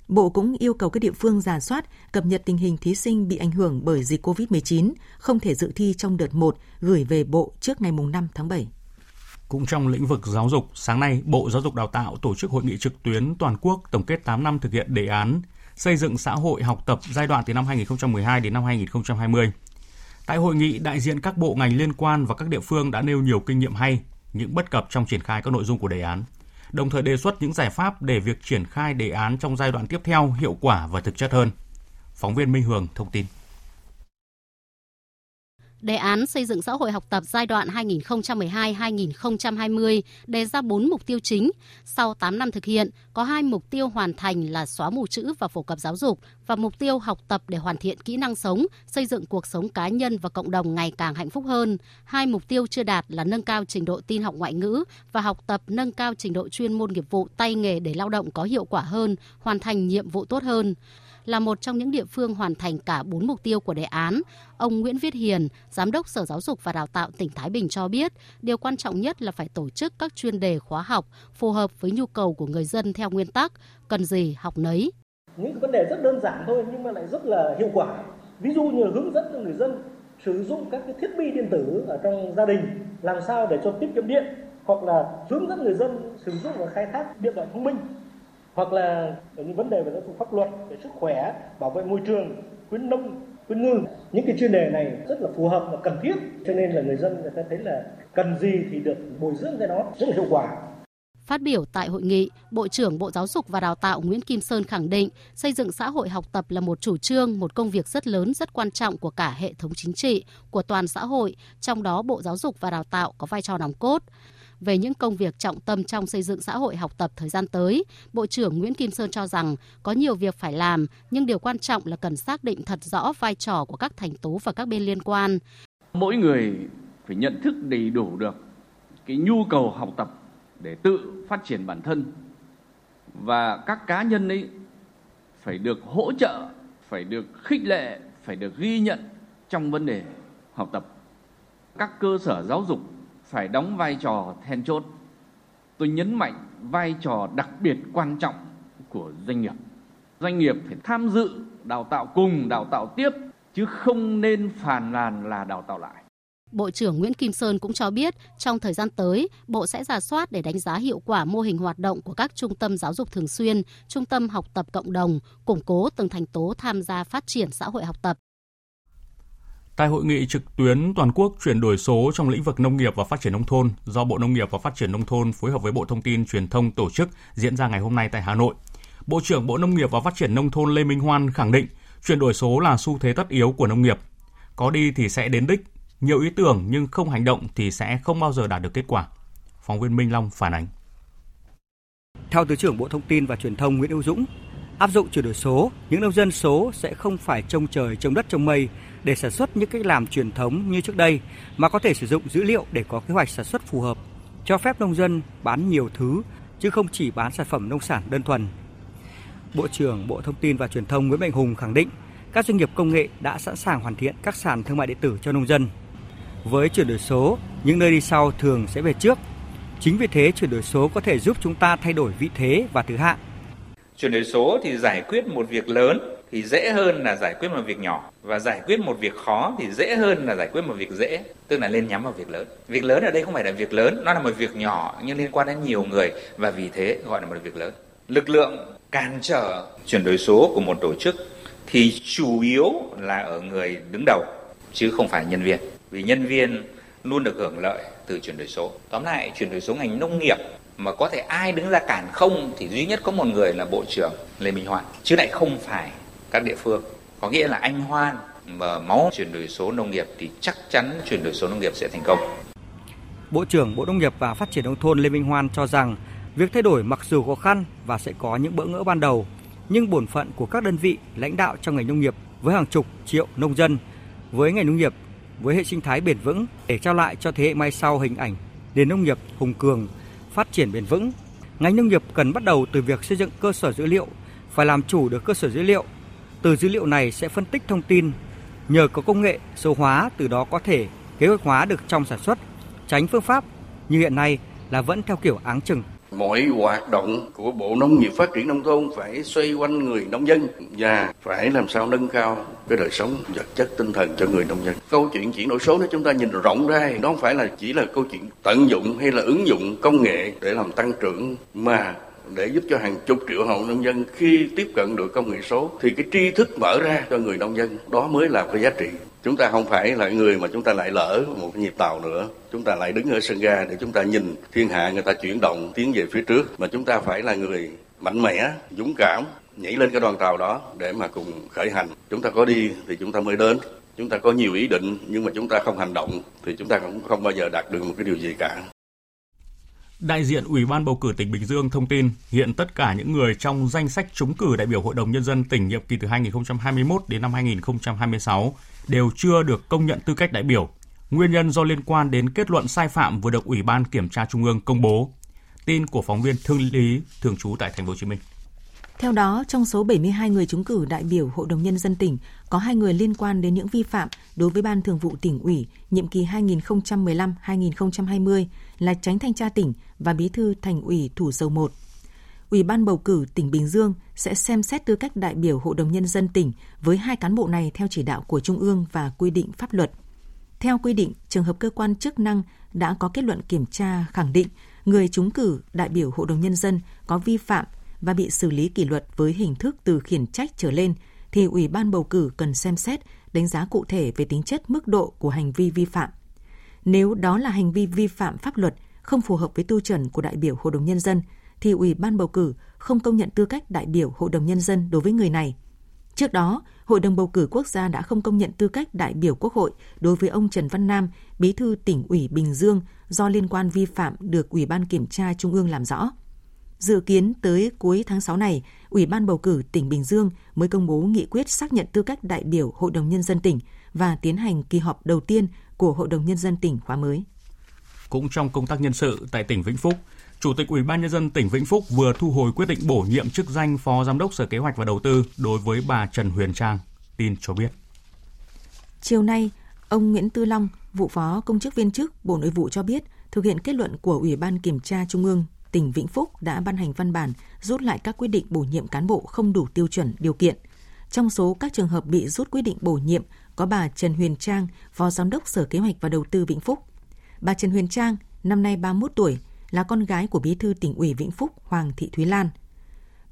Bộ cũng yêu cầu các địa phương giả soát, cập nhật tình hình thí sinh bị ảnh hưởng bởi dịch COVID-19, không thể dự thi trong đợt 1 gửi về Bộ trước ngày 5 tháng 7. Cũng trong lĩnh vực giáo dục, sáng nay, Bộ Giáo dục Đào tạo tổ chức hội nghị trực tuyến toàn quốc tổng kết 8 năm thực hiện đề án xây dựng xã hội học tập giai đoạn từ năm 2012 đến năm 2020. Tại hội nghị, đại diện các bộ ngành liên quan và các địa phương đã nêu nhiều kinh nghiệm hay, những bất cập trong triển khai các nội dung của đề án, đồng thời đề xuất những giải pháp để việc triển khai đề án trong giai đoạn tiếp theo hiệu quả và thực chất hơn. Phóng viên Minh Hường thông tin. Đề án xây dựng xã hội học tập giai đoạn 2012-2020 đề ra 4 mục tiêu chính. Sau 8 năm thực hiện, có hai mục tiêu hoàn thành là xóa mù chữ và phổ cập giáo dục và mục tiêu học tập để hoàn thiện kỹ năng sống, xây dựng cuộc sống cá nhân và cộng đồng ngày càng hạnh phúc hơn. Hai mục tiêu chưa đạt là nâng cao trình độ tin học ngoại ngữ và học tập nâng cao trình độ chuyên môn nghiệp vụ tay nghề để lao động có hiệu quả hơn, hoàn thành nhiệm vụ tốt hơn là một trong những địa phương hoàn thành cả 4 mục tiêu của đề án. Ông Nguyễn Viết Hiền, Giám đốc Sở Giáo dục và Đào tạo tỉnh Thái Bình cho biết, điều quan trọng nhất là phải tổ chức các chuyên đề khóa học phù hợp với nhu cầu của người dân theo nguyên tắc cần gì học nấy. Những vấn đề rất đơn giản thôi nhưng mà lại rất là hiệu quả. Ví dụ như hướng dẫn cho người dân sử dụng các cái thiết bị điện tử ở trong gia đình làm sao để cho tiết kiệm điện hoặc là hướng dẫn người dân sử dụng và khai thác điện thoại thông minh hoặc là những vấn đề về giáo dục pháp luật về sức khỏe bảo vệ môi trường khuyến nông khuyến ngư. Những cái chuyên đề này rất là phù hợp và cần thiết cho nên là người dân người ta thấy là cần gì thì được bồi dưỡng cái đó rất là hiệu quả. Phát biểu tại hội nghị, Bộ trưởng Bộ Giáo dục và Đào tạo Nguyễn Kim Sơn khẳng định xây dựng xã hội học tập là một chủ trương, một công việc rất lớn, rất quan trọng của cả hệ thống chính trị, của toàn xã hội, trong đó Bộ Giáo dục và Đào tạo có vai trò nòng cốt về những công việc trọng tâm trong xây dựng xã hội học tập thời gian tới, Bộ trưởng Nguyễn Kim Sơn cho rằng có nhiều việc phải làm, nhưng điều quan trọng là cần xác định thật rõ vai trò của các thành tố và các bên liên quan. Mỗi người phải nhận thức đầy đủ được cái nhu cầu học tập để tự phát triển bản thân và các cá nhân ấy phải được hỗ trợ, phải được khích lệ, phải được ghi nhận trong vấn đề học tập. Các cơ sở giáo dục phải đóng vai trò then chốt. Tôi nhấn mạnh vai trò đặc biệt quan trọng của doanh nghiệp. Doanh nghiệp phải tham dự đào tạo cùng, đào tạo tiếp chứ không nên phàn nàn là đào tạo lại. Bộ trưởng Nguyễn Kim Sơn cũng cho biết, trong thời gian tới, Bộ sẽ giả soát để đánh giá hiệu quả mô hình hoạt động của các trung tâm giáo dục thường xuyên, trung tâm học tập cộng đồng, củng cố từng thành tố tham gia phát triển xã hội học tập. Tại hội nghị trực tuyến toàn quốc chuyển đổi số trong lĩnh vực nông nghiệp và phát triển nông thôn do Bộ Nông nghiệp và Phát triển nông thôn phối hợp với Bộ Thông tin Truyền thông tổ chức diễn ra ngày hôm nay tại Hà Nội. Bộ trưởng Bộ Nông nghiệp và Phát triển nông thôn Lê Minh Hoan khẳng định chuyển đổi số là xu thế tất yếu của nông nghiệp. Có đi thì sẽ đến đích, nhiều ý tưởng nhưng không hành động thì sẽ không bao giờ đạt được kết quả. Phóng viên Minh Long phản ánh. Theo Thứ trưởng Bộ Thông tin và Truyền thông Nguyễn Hữu Dũng, áp dụng chuyển đổi số, những nông dân số sẽ không phải trông trời trông đất trông mây để sản xuất những cách làm truyền thống như trước đây mà có thể sử dụng dữ liệu để có kế hoạch sản xuất phù hợp, cho phép nông dân bán nhiều thứ chứ không chỉ bán sản phẩm nông sản đơn thuần. Bộ trưởng Bộ Thông tin và Truyền thông Nguyễn Mạnh Hùng khẳng định các doanh nghiệp công nghệ đã sẵn sàng hoàn thiện các sàn thương mại điện tử cho nông dân. Với chuyển đổi số, những nơi đi sau thường sẽ về trước. Chính vì thế chuyển đổi số có thể giúp chúng ta thay đổi vị thế và thứ hạng. Chuyển đổi số thì giải quyết một việc lớn thì dễ hơn là giải quyết một việc nhỏ. Và giải quyết một việc khó thì dễ hơn là giải quyết một việc dễ. Tức là lên nhắm vào việc lớn. Việc lớn ở đây không phải là việc lớn, nó là một việc nhỏ nhưng liên quan đến nhiều người và vì thế gọi là một việc lớn. Lực lượng cản trở chuyển đổi số của một tổ chức thì chủ yếu là ở người đứng đầu, chứ không phải nhân viên. Vì nhân viên luôn được hưởng lợi từ chuyển đổi số. Tóm lại, chuyển đổi số ngành nông nghiệp mà có thể ai đứng ra cản không thì duy nhất có một người là bộ trưởng lê minh hoan, chứ lại không phải các địa phương có nghĩa là anh hoan mà máu chuyển đổi số nông nghiệp thì chắc chắn chuyển đổi số nông nghiệp sẽ thành công Bộ trưởng Bộ Nông nghiệp và Phát triển nông thôn Lê Minh Hoan cho rằng việc thay đổi mặc dù khó khăn và sẽ có những bỡ ngỡ ban đầu, nhưng bổn phận của các đơn vị lãnh đạo trong ngành nông nghiệp với hàng chục triệu nông dân, với ngành nông nghiệp, với hệ sinh thái bền vững để trao lại cho thế hệ mai sau hình ảnh nền nông nghiệp hùng cường, phát triển bền vững. Ngành nông nghiệp cần bắt đầu từ việc xây dựng cơ sở dữ liệu, phải làm chủ được cơ sở dữ liệu. Từ dữ liệu này sẽ phân tích thông tin, nhờ có công nghệ số hóa từ đó có thể kế hoạch hóa được trong sản xuất, tránh phương pháp như hiện nay là vẫn theo kiểu áng chừng mọi hoạt động của Bộ Nông nghiệp Phát triển Nông thôn phải xoay quanh người nông dân và phải làm sao nâng cao cái đời sống vật chất tinh thần cho người nông dân. Câu chuyện chuyển đổi số đó chúng ta nhìn rộng ra, nó không phải là chỉ là câu chuyện tận dụng hay là ứng dụng công nghệ để làm tăng trưởng mà để giúp cho hàng chục triệu hộ nông dân khi tiếp cận được công nghệ số, thì cái tri thức mở ra cho người nông dân, đó mới là cái giá trị. Chúng ta không phải là người mà chúng ta lại lỡ một cái nhịp tàu nữa. Chúng ta lại đứng ở sân ga để chúng ta nhìn thiên hạ, người ta chuyển động, tiến về phía trước. Mà chúng ta phải là người mạnh mẽ, dũng cảm, nhảy lên cái đoàn tàu đó để mà cùng khởi hành. Chúng ta có đi thì chúng ta mới đến. Chúng ta có nhiều ý định, nhưng mà chúng ta không hành động thì chúng ta cũng không bao giờ đạt được một cái điều gì cả. Đại diện Ủy ban bầu cử tỉnh Bình Dương thông tin, hiện tất cả những người trong danh sách trúng cử đại biểu Hội đồng Nhân dân tỉnh nhiệm kỳ từ 2021 đến năm 2026 đều chưa được công nhận tư cách đại biểu. Nguyên nhân do liên quan đến kết luận sai phạm vừa được Ủy ban Kiểm tra Trung ương công bố. Tin của phóng viên Thương Lý, thường trú tại Thành phố Hồ Chí Minh. Theo đó, trong số 72 người trúng cử đại biểu Hội đồng Nhân dân tỉnh, có hai người liên quan đến những vi phạm đối với Ban Thường vụ tỉnh ủy nhiệm kỳ 2015-2020 là tránh thanh tra tỉnh và bí thư thành ủy Thủ Dầu Một. Ủy ban bầu cử tỉnh Bình Dương sẽ xem xét tư cách đại biểu Hội đồng Nhân dân tỉnh với hai cán bộ này theo chỉ đạo của Trung ương và quy định pháp luật. Theo quy định, trường hợp cơ quan chức năng đã có kết luận kiểm tra khẳng định người trúng cử đại biểu Hội đồng Nhân dân có vi phạm và bị xử lý kỷ luật với hình thức từ khiển trách trở lên, thì Ủy ban bầu cử cần xem xét đánh giá cụ thể về tính chất mức độ của hành vi vi phạm. Nếu đó là hành vi vi phạm pháp luật không phù hợp với tiêu chuẩn của đại biểu Hội đồng Nhân dân, thì Ủy ban bầu cử không công nhận tư cách đại biểu Hội đồng Nhân dân đối với người này. Trước đó, Hội đồng bầu cử quốc gia đã không công nhận tư cách đại biểu Quốc hội đối với ông Trần Văn Nam, bí thư tỉnh ủy Bình Dương do liên quan vi phạm được Ủy ban Kiểm tra Trung ương làm rõ. Dự kiến tới cuối tháng 6 này, Ủy ban bầu cử tỉnh Bình Dương mới công bố nghị quyết xác nhận tư cách đại biểu Hội đồng Nhân dân tỉnh và tiến hành kỳ họp đầu tiên của Hội đồng Nhân dân tỉnh khóa mới. Cũng trong công tác nhân sự tại tỉnh Vĩnh Phúc, Chủ tịch Ủy ban nhân dân tỉnh Vĩnh Phúc vừa thu hồi quyết định bổ nhiệm chức danh Phó Giám đốc Sở Kế hoạch và Đầu tư đối với bà Trần Huyền Trang. Tin cho biết. Chiều nay, ông Nguyễn Tư Long, vụ phó công chức viên chức Bộ Nội vụ cho biết, thực hiện kết luận của Ủy ban Kiểm tra Trung ương, tỉnh Vĩnh Phúc đã ban hành văn bản rút lại các quyết định bổ nhiệm cán bộ không đủ tiêu chuẩn điều kiện. Trong số các trường hợp bị rút quyết định bổ nhiệm có bà Trần Huyền Trang, Phó Giám đốc Sở Kế hoạch và Đầu tư Vĩnh Phúc. Bà Trần Huyền Trang, năm nay 31 tuổi, là con gái của Bí thư tỉnh ủy Vĩnh Phúc Hoàng Thị Thúy Lan.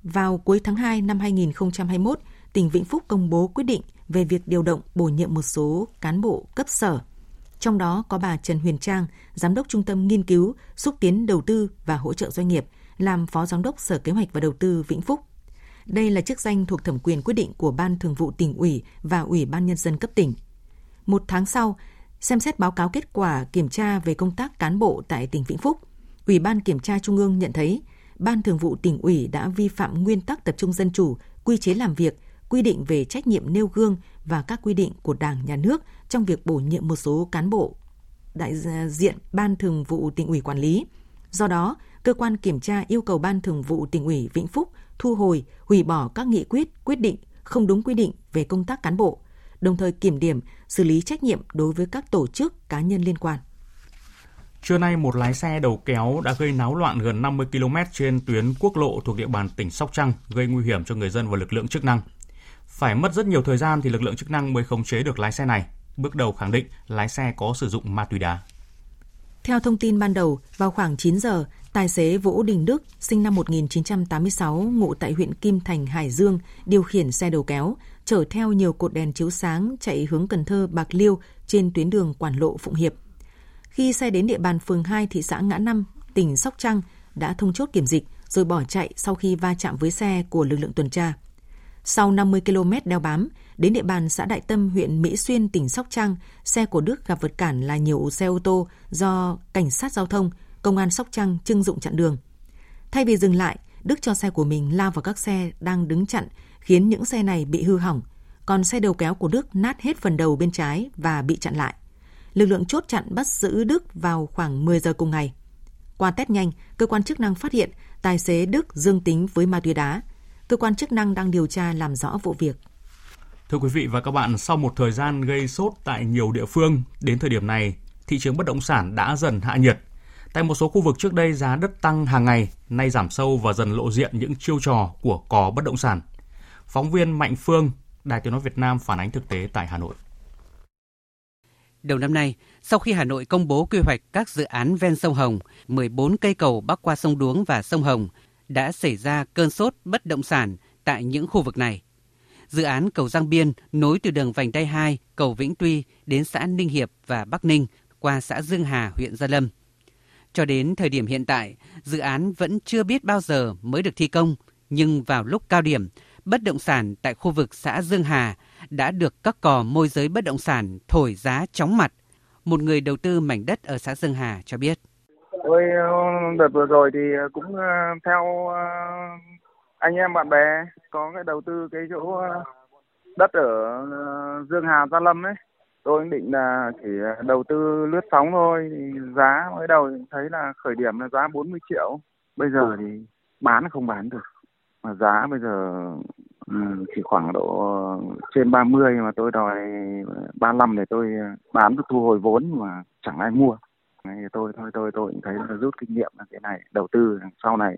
Vào cuối tháng 2 năm 2021, tỉnh Vĩnh Phúc công bố quyết định về việc điều động bổ nhiệm một số cán bộ cấp sở. Trong đó có bà Trần Huyền Trang, Giám đốc Trung tâm Nghiên cứu, Xúc tiến Đầu tư và Hỗ trợ Doanh nghiệp, làm Phó Giám đốc Sở Kế hoạch và Đầu tư Vĩnh Phúc. Đây là chức danh thuộc thẩm quyền quyết định của Ban Thường vụ tỉnh ủy và Ủy ban Nhân dân cấp tỉnh. Một tháng sau, xem xét báo cáo kết quả kiểm tra về công tác cán bộ tại tỉnh Vĩnh Phúc, Ủy ban Kiểm tra Trung ương nhận thấy Ban Thường vụ tỉnh ủy đã vi phạm nguyên tắc tập trung dân chủ, quy chế làm việc, quy định về trách nhiệm nêu gương và các quy định của Đảng, Nhà nước trong việc bổ nhiệm một số cán bộ đại diện Ban Thường vụ tỉnh ủy quản lý. Do đó, cơ quan kiểm tra yêu cầu Ban Thường vụ tỉnh ủy Vĩnh Phúc thu hồi, hủy bỏ các nghị quyết, quyết định không đúng quy định về công tác cán bộ, đồng thời kiểm điểm, xử lý trách nhiệm đối với các tổ chức cá nhân liên quan. Trưa nay, một lái xe đầu kéo đã gây náo loạn gần 50 km trên tuyến quốc lộ thuộc địa bàn tỉnh Sóc Trăng, gây nguy hiểm cho người dân và lực lượng chức năng. Phải mất rất nhiều thời gian thì lực lượng chức năng mới khống chế được lái xe này. Bước đầu khẳng định lái xe có sử dụng ma túy đá. Theo thông tin ban đầu, vào khoảng 9 giờ, tài xế Vũ Đình Đức, sinh năm 1986, ngụ tại huyện Kim Thành, Hải Dương, điều khiển xe đầu kéo, chở theo nhiều cột đèn chiếu sáng chạy hướng Cần Thơ, Bạc Liêu trên tuyến đường Quản lộ Phụng Hiệp. Khi xe đến địa bàn phường 2 thị xã Ngã Năm, tỉnh Sóc Trăng, đã thông chốt kiểm dịch rồi bỏ chạy sau khi va chạm với xe của lực lượng tuần tra. Sau 50 km đeo bám, đến địa bàn xã Đại Tâm, huyện Mỹ Xuyên, tỉnh Sóc Trăng, xe của Đức gặp vật cản là nhiều xe ô tô do cảnh sát giao thông, công an Sóc Trăng trưng dụng chặn đường. Thay vì dừng lại, Đức cho xe của mình lao vào các xe đang đứng chặn, khiến những xe này bị hư hỏng, còn xe đầu kéo của Đức nát hết phần đầu bên trái và bị chặn lại. Lực lượng chốt chặn bắt giữ Đức vào khoảng 10 giờ cùng ngày. Qua test nhanh, cơ quan chức năng phát hiện tài xế Đức dương tính với ma túy đá. Cơ quan chức năng đang điều tra làm rõ vụ việc. Thưa quý vị và các bạn, sau một thời gian gây sốt tại nhiều địa phương, đến thời điểm này, thị trường bất động sản đã dần hạ nhiệt. Tại một số khu vực trước đây giá đất tăng hàng ngày, nay giảm sâu và dần lộ diện những chiêu trò của cò bất động sản. Phóng viên Mạnh Phương, Đài Tiếng nói Việt Nam phản ánh thực tế tại Hà Nội. Đầu năm nay, sau khi Hà Nội công bố quy hoạch các dự án ven sông Hồng, 14 cây cầu bắc qua sông Đuống và sông Hồng, đã xảy ra cơn sốt bất động sản tại những khu vực này. Dự án cầu Giang Biên nối từ đường vành đai 2, cầu Vĩnh Tuy đến xã Ninh Hiệp và Bắc Ninh qua xã Dương Hà, huyện Gia Lâm. Cho đến thời điểm hiện tại, dự án vẫn chưa biết bao giờ mới được thi công, nhưng vào lúc cao điểm, bất động sản tại khu vực xã Dương Hà đã được các cò môi giới bất động sản thổi giá chóng mặt. Một người đầu tư mảnh đất ở xã Dương Hà cho biết. Tôi đợt vừa rồi thì ờ, cũng ờ, theo ờ, anh em bạn bè có cái đầu tư cái chỗ đất ở Dương Hà Gia Lâm ấy. Tôi định là chỉ đầu tư lướt sóng thôi. Thì giá mới đầu thấy là khởi điểm là giá 40 triệu. Bây giờ thì bán không bán được. Mà giá bây giờ ừ, chỉ khoảng độ trên 30 mà tôi đòi 35 để tôi bán thu hồi vốn mà chẳng ai mua. Thì tôi thôi tôi tôi cũng thấy là rút kinh nghiệm là cái này đầu tư sau này.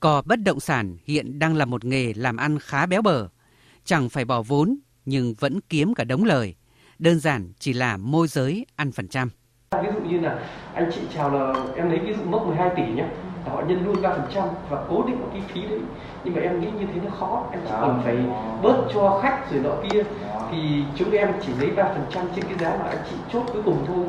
Cò bất động sản hiện đang là một nghề làm ăn khá béo bở, chẳng phải bỏ vốn nhưng vẫn kiếm cả đống lời. Đơn giản chỉ là môi giới ăn phần trăm. Ví dụ như là anh chị chào là em lấy ví dụ mốc 12 tỷ nhé, họ nhân luôn 3% và cố định cái phí đấy nhưng mà em nghĩ như thế nó khó anh chỉ cần phải bớt cho khách rồi nọ kia thì chúng em chỉ lấy 3% trên cái giá mà anh chị chốt cuối cùng thôi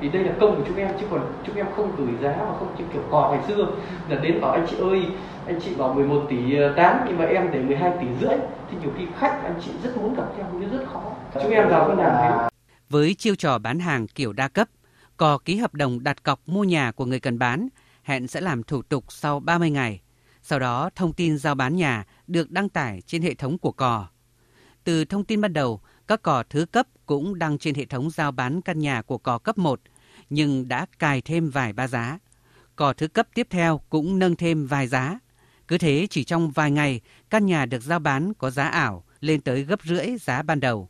vì đây là công của chúng em chứ còn chúng em không gửi giá mà không chịu kiểu cò ngày xưa là đến bảo anh chị ơi anh chị bảo 11 tỷ à, 8 nhưng mà em để 12 tỷ rưỡi thì nhiều khi khách anh chị rất muốn gặp nhau nhưng rất khó chúng em vào ngân hàng thế với chiêu trò bán hàng kiểu đa cấp cò ký hợp đồng đặt cọc mua nhà của người cần bán hẹn sẽ làm thủ tục sau 30 ngày. Sau đó, thông tin giao bán nhà được đăng tải trên hệ thống của cò. Từ thông tin ban đầu, các cò thứ cấp cũng đăng trên hệ thống giao bán căn nhà của cò cấp 1, nhưng đã cài thêm vài ba giá. Cò thứ cấp tiếp theo cũng nâng thêm vài giá. Cứ thế chỉ trong vài ngày, căn nhà được giao bán có giá ảo lên tới gấp rưỡi giá ban đầu.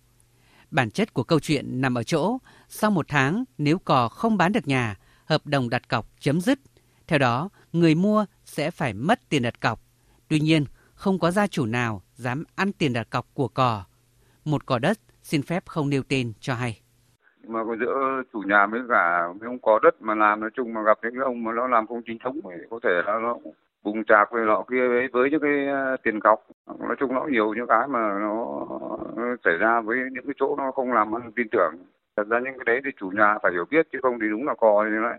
Bản chất của câu chuyện nằm ở chỗ, sau một tháng nếu cò không bán được nhà, hợp đồng đặt cọc chấm dứt theo đó, người mua sẽ phải mất tiền đặt cọc. Tuy nhiên, không có gia chủ nào dám ăn tiền đặt cọc của cò. Một cò đất xin phép không nêu tên cho hay. Mà có giữa chủ nhà với cả mấy ông có đất mà làm nói chung mà gặp những ông mà nó làm không chính thống thì có thể là nó bùng trạc về lọ kia với, với những cái à, tiền cọc. Nói chung nó nhiều những cái mà nó xảy ra với những cái chỗ nó không làm ăn tin tưởng. Thật ra những cái đấy thì chủ nhà phải hiểu biết chứ không thì đúng là cò như vậy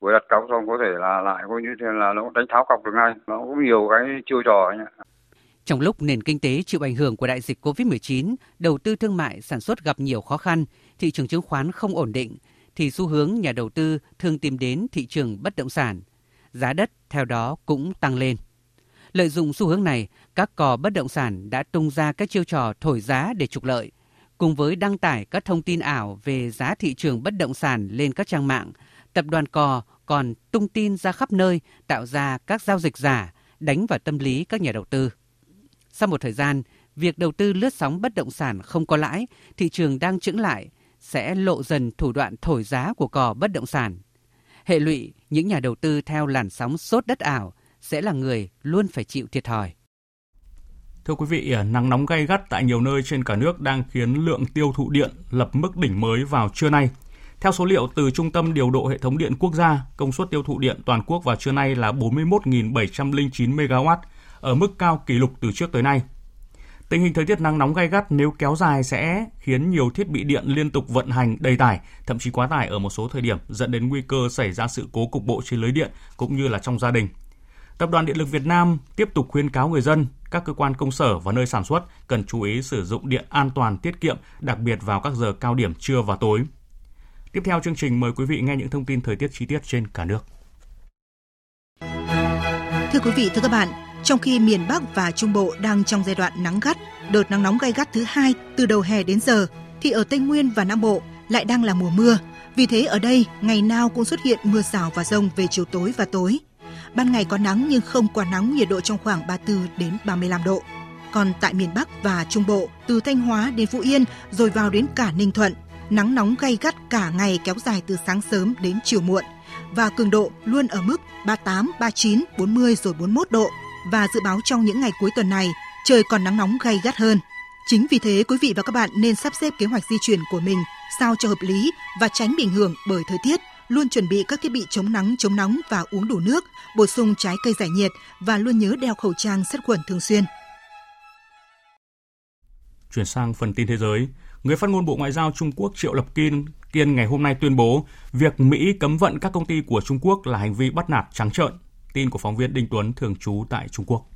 vừa đặt cọc xong có thể là lại coi như thế là nó đánh tháo cọc được ngay. Nó cũng nhiều cái chiêu trò ấy trong lúc nền kinh tế chịu ảnh hưởng của đại dịch Covid-19, đầu tư thương mại sản xuất gặp nhiều khó khăn, thị trường chứng khoán không ổn định, thì xu hướng nhà đầu tư thường tìm đến thị trường bất động sản. Giá đất theo đó cũng tăng lên. Lợi dụng xu hướng này, các cò bất động sản đã tung ra các chiêu trò thổi giá để trục lợi, cùng với đăng tải các thông tin ảo về giá thị trường bất động sản lên các trang mạng, tập đoàn cò còn tung tin ra khắp nơi tạo ra các giao dịch giả, đánh vào tâm lý các nhà đầu tư. Sau một thời gian, việc đầu tư lướt sóng bất động sản không có lãi, thị trường đang chững lại, sẽ lộ dần thủ đoạn thổi giá của cò bất động sản. Hệ lụy, những nhà đầu tư theo làn sóng sốt đất ảo sẽ là người luôn phải chịu thiệt thòi. Thưa quý vị, nắng nóng gay gắt tại nhiều nơi trên cả nước đang khiến lượng tiêu thụ điện lập mức đỉnh mới vào trưa nay. Theo số liệu từ Trung tâm Điều độ Hệ thống Điện Quốc gia, công suất tiêu thụ điện toàn quốc vào trưa nay là 41.709 MW, ở mức cao kỷ lục từ trước tới nay. Tình hình thời tiết nắng nóng gay gắt nếu kéo dài sẽ khiến nhiều thiết bị điện liên tục vận hành đầy tải, thậm chí quá tải ở một số thời điểm, dẫn đến nguy cơ xảy ra sự cố cục bộ trên lưới điện cũng như là trong gia đình. Tập đoàn Điện lực Việt Nam tiếp tục khuyến cáo người dân, các cơ quan công sở và nơi sản xuất cần chú ý sử dụng điện an toàn tiết kiệm, đặc biệt vào các giờ cao điểm trưa và tối. Tiếp theo chương trình mời quý vị nghe những thông tin thời tiết chi tiết trên cả nước. Thưa quý vị, thưa các bạn, trong khi miền Bắc và Trung Bộ đang trong giai đoạn nắng gắt, đợt nắng nóng gay gắt thứ hai từ đầu hè đến giờ, thì ở Tây Nguyên và Nam Bộ lại đang là mùa mưa. Vì thế ở đây ngày nào cũng xuất hiện mưa rào và rông về chiều tối và tối. Ban ngày có nắng nhưng không quá nóng, nhiệt độ trong khoảng 34 đến 35 độ. Còn tại miền Bắc và Trung Bộ, từ Thanh Hóa đến Phú Yên rồi vào đến cả Ninh Thuận, nắng nóng gay gắt cả ngày kéo dài từ sáng sớm đến chiều muộn và cường độ luôn ở mức 38, 39, 40 rồi 41 độ và dự báo trong những ngày cuối tuần này trời còn nắng nóng gay gắt hơn. Chính vì thế quý vị và các bạn nên sắp xếp kế hoạch di chuyển của mình sao cho hợp lý và tránh bị ảnh hưởng bởi thời tiết, luôn chuẩn bị các thiết bị chống nắng, chống nóng và uống đủ nước, bổ sung trái cây giải nhiệt và luôn nhớ đeo khẩu trang sát khuẩn thường xuyên. Chuyển sang phần tin thế giới, người phát ngôn Bộ Ngoại giao Trung Quốc Triệu Lập Kiên Kiên ngày hôm nay tuyên bố việc Mỹ cấm vận các công ty của Trung Quốc là hành vi bắt nạt trắng trợn. Tin của phóng viên Đinh Tuấn thường trú tại Trung Quốc.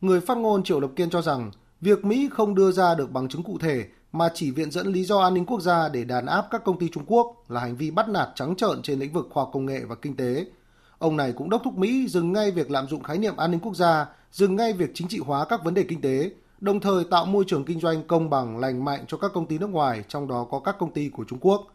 Người phát ngôn Triệu Lập Kiên cho rằng việc Mỹ không đưa ra được bằng chứng cụ thể mà chỉ viện dẫn lý do an ninh quốc gia để đàn áp các công ty Trung Quốc là hành vi bắt nạt trắng trợn trên lĩnh vực khoa học công nghệ và kinh tế. Ông này cũng đốc thúc Mỹ dừng ngay việc lạm dụng khái niệm an ninh quốc gia, dừng ngay việc chính trị hóa các vấn đề kinh tế, đồng thời tạo môi trường kinh doanh công bằng, lành mạnh cho các công ty nước ngoài, trong đó có các công ty của Trung Quốc.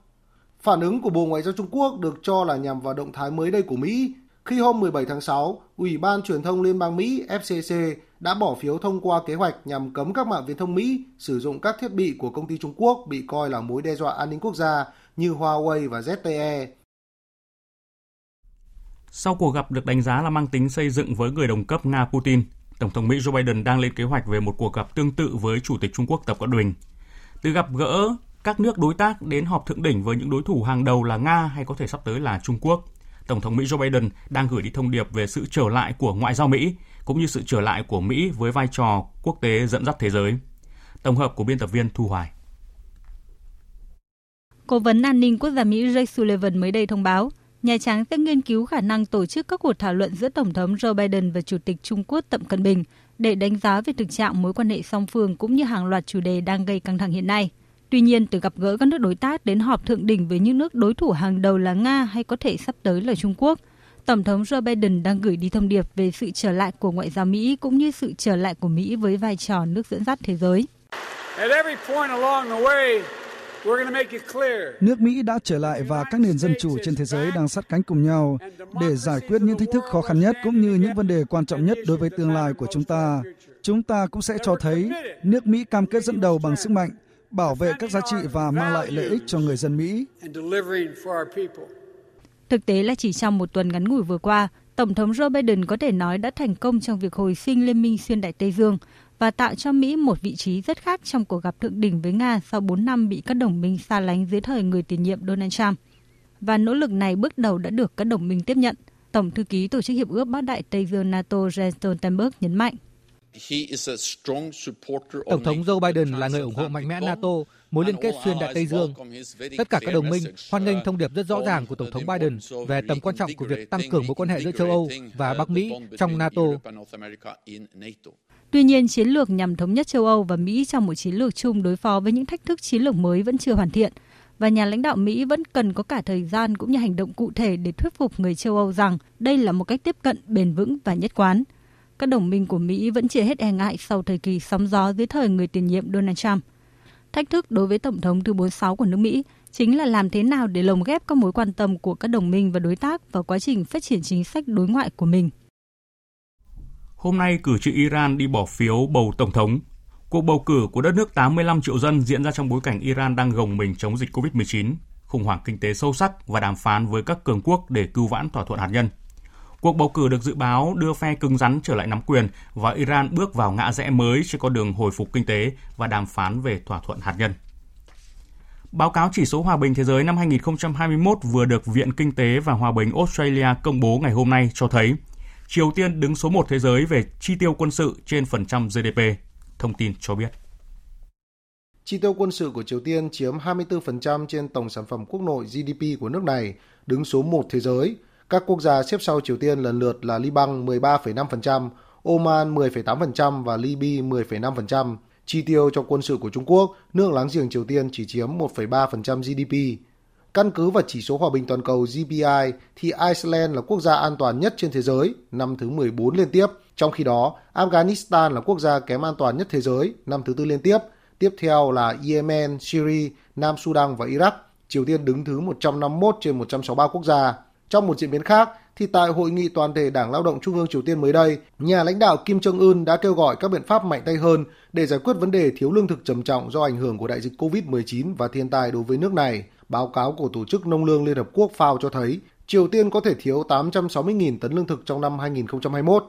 Phản ứng của Bộ Ngoại giao Trung Quốc được cho là nhằm vào động thái mới đây của Mỹ khi hôm 17 tháng 6, Ủy ban Truyền thông Liên bang Mỹ FCC đã bỏ phiếu thông qua kế hoạch nhằm cấm các mạng viễn thông Mỹ sử dụng các thiết bị của công ty Trung Quốc bị coi là mối đe dọa an ninh quốc gia như Huawei và ZTE. Sau cuộc gặp được đánh giá là mang tính xây dựng với người đồng cấp Nga Putin, Tổng thống Mỹ Joe Biden đang lên kế hoạch về một cuộc gặp tương tự với Chủ tịch Trung Quốc Tập Cận Bình. Từ gặp gỡ các nước đối tác đến họp thượng đỉnh với những đối thủ hàng đầu là Nga hay có thể sắp tới là Trung Quốc, Tổng thống Mỹ Joe Biden đang gửi đi thông điệp về sự trở lại của ngoại giao Mỹ cũng như sự trở lại của Mỹ với vai trò quốc tế dẫn dắt thế giới. Tổng hợp của biên tập viên Thu Hoài. Cố vấn an ninh quốc gia Mỹ Jake Sullivan mới đây thông báo, Nhà Trắng sẽ nghiên cứu khả năng tổ chức các cuộc thảo luận giữa Tổng thống Joe Biden và Chủ tịch Trung Quốc Tập Cận Bình để đánh giá về thực trạng mối quan hệ song phương cũng như hàng loạt chủ đề đang gây căng thẳng hiện nay. Tuy nhiên, từ gặp gỡ các nước đối tác đến họp thượng đỉnh với những nước đối thủ hàng đầu là Nga hay có thể sắp tới là Trung Quốc, Tổng thống Joe Biden đang gửi đi thông điệp về sự trở lại của ngoại giao Mỹ cũng như sự trở lại của Mỹ với vai trò nước dẫn dắt thế giới. Nước Mỹ đã trở lại và các nền dân chủ trên thế giới đang sát cánh cùng nhau để giải quyết những thách thức khó khăn nhất cũng như những vấn đề quan trọng nhất đối với tương lai của chúng ta. Chúng ta cũng sẽ cho thấy nước Mỹ cam kết dẫn đầu bằng sức mạnh, bảo vệ các giá trị và mang lại lợi ích cho người dân Mỹ. Thực tế là chỉ trong một tuần ngắn ngủi vừa qua, Tổng thống Joe Biden có thể nói đã thành công trong việc hồi sinh Liên minh xuyên Đại Tây Dương và tạo cho Mỹ một vị trí rất khác trong cuộc gặp thượng đỉnh với Nga sau 4 năm bị các đồng minh xa lánh dưới thời người tiền nhiệm Donald Trump. Và nỗ lực này bước đầu đã được các đồng minh tiếp nhận. Tổng thư ký Tổ chức Hiệp ước Bắc Đại Tây Dương NATO Jens Stoltenberg nhấn mạnh. Tổng thống Joe Biden là người ủng hộ mạnh mẽ NATO, mối liên kết xuyên Đại Tây Dương. Tất cả các đồng minh hoan nghênh thông điệp rất rõ ràng của Tổng thống Biden về tầm quan trọng của việc tăng cường mối quan hệ giữa châu Âu và Bắc Mỹ trong NATO. Tuy nhiên, chiến lược nhằm thống nhất châu Âu và Mỹ trong một chiến lược chung đối phó với những thách thức chiến lược mới vẫn chưa hoàn thiện và nhà lãnh đạo Mỹ vẫn cần có cả thời gian cũng như hành động cụ thể để thuyết phục người châu Âu rằng đây là một cách tiếp cận bền vững và nhất quán. Các đồng minh của Mỹ vẫn chưa hết e ngại sau thời kỳ sóng gió dưới thời người tiền nhiệm Donald Trump. Thách thức đối với Tổng thống thứ 46 của nước Mỹ chính là làm thế nào để lồng ghép các mối quan tâm của các đồng minh và đối tác vào quá trình phát triển chính sách đối ngoại của mình. Hôm nay, cử tri Iran đi bỏ phiếu bầu Tổng thống. Cuộc bầu cử của đất nước 85 triệu dân diễn ra trong bối cảnh Iran đang gồng mình chống dịch COVID-19, khủng hoảng kinh tế sâu sắc và đàm phán với các cường quốc để cứu vãn thỏa thuận hạt nhân. Cuộc bầu cử được dự báo đưa phe cứng rắn trở lại nắm quyền và Iran bước vào ngã rẽ mới trên con đường hồi phục kinh tế và đàm phán về thỏa thuận hạt nhân. Báo cáo chỉ số hòa bình thế giới năm 2021 vừa được Viện Kinh tế và Hòa bình Australia công bố ngày hôm nay cho thấy Triều Tiên đứng số 1 thế giới về chi tiêu quân sự trên phần trăm GDP. Thông tin cho biết. Chi tiêu quân sự của Triều Tiên chiếm 24% trên tổng sản phẩm quốc nội GDP của nước này, đứng số 1 thế giới. Các quốc gia xếp sau Triều Tiên lần lượt là Liban 13,5%, Oman 10,8% và Libya 10,5%. Chi tiêu cho quân sự của Trung Quốc, nước láng giềng Triều Tiên chỉ chiếm 1,3% GDP. Căn cứ vào chỉ số hòa bình toàn cầu GPI thì Iceland là quốc gia an toàn nhất trên thế giới, năm thứ 14 liên tiếp. Trong khi đó, Afghanistan là quốc gia kém an toàn nhất thế giới, năm thứ tư liên tiếp. Tiếp theo là Yemen, Syria, Nam Sudan và Iraq. Triều Tiên đứng thứ 151 trên 163 quốc gia. Trong một diễn biến khác, thì tại hội nghị toàn thể Đảng Lao động Trung ương Triều Tiên mới đây, nhà lãnh đạo Kim Jong Un đã kêu gọi các biện pháp mạnh tay hơn để giải quyết vấn đề thiếu lương thực trầm trọng do ảnh hưởng của đại dịch COVID-19 và thiên tai đối với nước này. Báo cáo của Tổ chức Nông lương Liên Hợp Quốc FAO cho thấy Triều Tiên có thể thiếu 860.000 tấn lương thực trong năm 2021.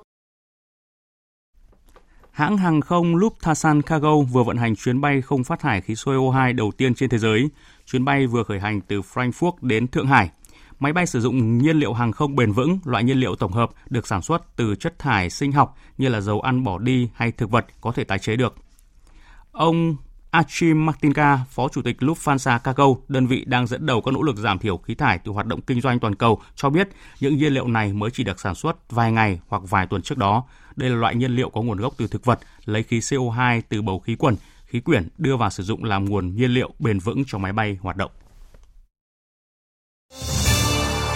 Hãng hàng không Lufthansa Cargo vừa vận hành chuyến bay không phát thải khí CO2 đầu tiên trên thế giới. Chuyến bay vừa khởi hành từ Frankfurt đến Thượng Hải. Máy bay sử dụng nhiên liệu hàng không bền vững, loại nhiên liệu tổng hợp được sản xuất từ chất thải sinh học như là dầu ăn bỏ đi hay thực vật có thể tái chế được. Ông Achim Martinka, Phó Chủ tịch Lufthansa Cargo, đơn vị đang dẫn đầu các nỗ lực giảm thiểu khí thải từ hoạt động kinh doanh toàn cầu, cho biết những nhiên liệu này mới chỉ được sản xuất vài ngày hoặc vài tuần trước đó. Đây là loại nhiên liệu có nguồn gốc từ thực vật, lấy khí CO2 từ bầu khí quyển, khí quyển đưa vào sử dụng làm nguồn nhiên liệu bền vững cho máy bay hoạt động.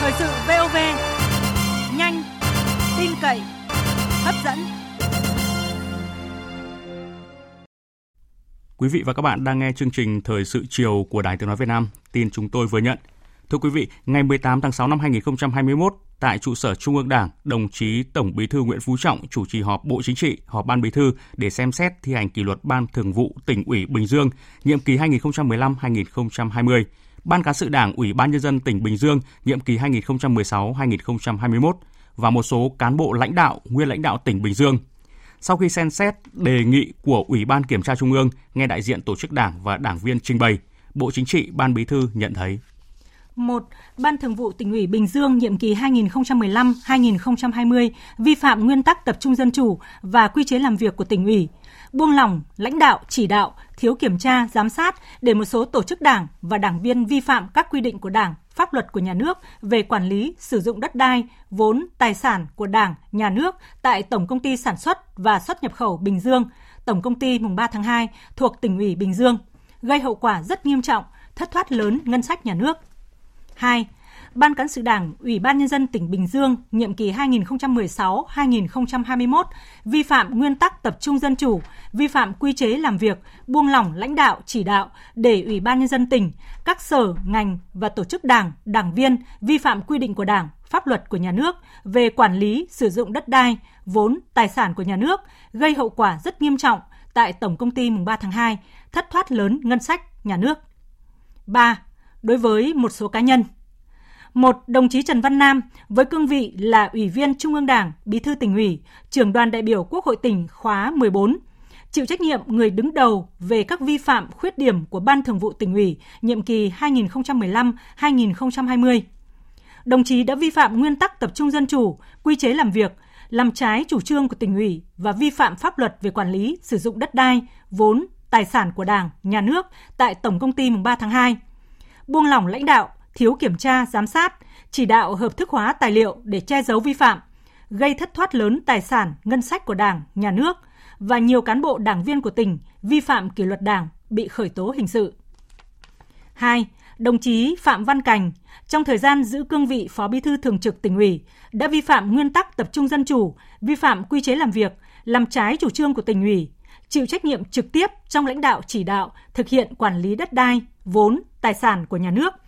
Thời sự VOV, nhanh, tin cậy, hấp dẫn. Quý vị và các bạn đang nghe chương trình Thời sự chiều của Đài Tiếng Nói Việt Nam. Tin chúng tôi vừa nhận. Thưa quý vị, ngày 18 tháng 6 năm 2021, tại trụ sở Trung ương Đảng, đồng chí Tổng Bí thư Nguyễn Phú Trọng chủ trì họp Bộ Chính trị, họp Ban Bí thư để xem xét thi hành kỷ luật Ban Thường vụ tỉnh ủy Bình Dương nhiệm kỳ 2015-2020, Ban cán sự Đảng Ủy ban nhân dân tỉnh Bình Dương nhiệm kỳ 2016-2021 và một số cán bộ lãnh đạo, nguyên lãnh đạo tỉnh Bình Dương sau khi xem xét đề nghị của Ủy ban Kiểm tra Trung ương, nghe đại diện tổ chức đảng và đảng viên trình bày, Bộ Chính trị, Ban Bí thư nhận thấy 1. Ban Thường vụ tỉnh ủy Bình Dương nhiệm kỳ 2015-2020 vi phạm nguyên tắc tập trung dân chủ và quy chế làm việc của tỉnh ủy, buông lỏng lãnh đạo, chỉ đạo, thiếu kiểm tra, giám sát để một số tổ chức đảng và đảng viên vi phạm các quy định của Đảng, pháp luật của nhà nước về quản lý, sử dụng đất đai, vốn, tài sản của Đảng, nhà nước tại Tổng công ty Sản xuất và xuất nhập khẩu Bình Dương, Tổng công ty mùng 3 tháng 2 thuộc tỉnh ủy Bình Dương, gây hậu quả rất nghiêm trọng, thất thoát lớn ngân sách nhà nước. 2. Ban cán sự Đảng, Ủy ban nhân dân tỉnh Bình Dương nhiệm kỳ 2016-2021 vi phạm nguyên tắc tập trung dân chủ, vi phạm quy chế làm việc, buông lỏng lãnh đạo chỉ đạo để Ủy ban nhân dân tỉnh, các sở, ngành và tổ chức đảng, đảng viên vi phạm quy định của Đảng, pháp luật của nhà nước về quản lý, sử dụng đất đai, vốn, tài sản của nhà nước, gây hậu quả rất nghiêm trọng tại Tổng công ty mùng 3 tháng 2, thất thoát lớn ngân sách nhà nước. 3. Đối với một số cá nhân, một, đồng chí Trần Văn Nam với cương vị là Ủy viên Trung ương Đảng, Bí thư tỉnh ủy, trưởng đoàn đại biểu Quốc hội tỉnh khóa 14, chịu trách nhiệm người đứng đầu về các vi phạm khuyết điểm của Ban Thường vụ tỉnh ủy nhiệm kỳ 2015-2020. Đồng chí đã vi phạm nguyên tắc tập trung dân chủ, quy chế làm việc, làm trái chủ trương của tỉnh ủy và vi phạm pháp luật về quản lý, sử dụng đất đai, vốn, tài sản của Đảng, Nhà nước tại Tổng công ty mùng 3 tháng 2. Buông lỏng lãnh đạo, thiếu kiểm tra, giám sát, chỉ đạo hợp thức hóa tài liệu để che giấu vi phạm, gây thất thoát lớn tài sản, ngân sách của Đảng, Nhà nước và nhiều cán bộ đảng viên của tỉnh vi phạm kỷ luật Đảng bị khởi tố hình sự. 2. Đồng chí Phạm Văn Cành trong thời gian giữ cương vị Phó Bí thư Thường trực tỉnh ủy, đã vi phạm nguyên tắc tập trung dân chủ, vi phạm quy chế làm việc, làm trái chủ trương của tỉnh ủy, chịu trách nhiệm trực tiếp trong lãnh đạo chỉ đạo thực hiện quản lý đất đai, vốn, tài sản của nhà nước –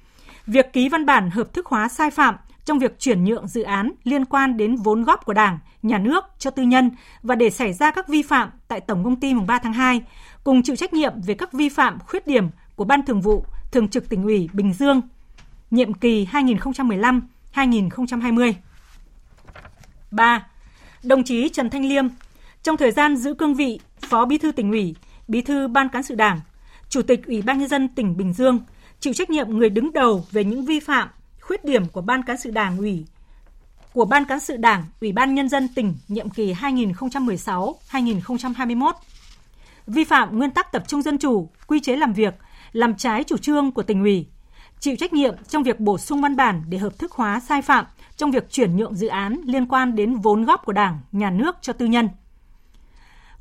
việc ký văn bản hợp thức hóa sai phạm trong việc chuyển nhượng dự án liên quan đến vốn góp của Đảng, nhà nước cho tư nhân và để xảy ra các vi phạm tại Tổng công ty mùng 3 tháng 2, cùng chịu trách nhiệm về các vi phạm khuyết điểm của Ban Thường vụ Thường trực tỉnh ủy Bình Dương nhiệm kỳ 2015-2020. 3. Đồng chí Trần Thanh Liêm, trong thời gian giữ cương vị Phó Bí thư tỉnh ủy, Bí thư Ban cán sự Đảng, Chủ tịch Ủy ban nhân dân tỉnh Bình Dương, chịu trách nhiệm người đứng đầu về những vi phạm, khuyết điểm của Ban cán sự Đảng ủy của Ban cán sự Đảng, Ủy ban nhân dân tỉnh nhiệm kỳ 2016-2021. Vi phạm nguyên tắc tập trung dân chủ, quy chế làm việc, làm trái chủ trương của tỉnh ủy, chịu trách nhiệm trong việc bổ sung văn bản để hợp thức hóa sai phạm trong việc chuyển nhượng dự án liên quan đến vốn góp của Đảng, nhà nước cho tư nhân.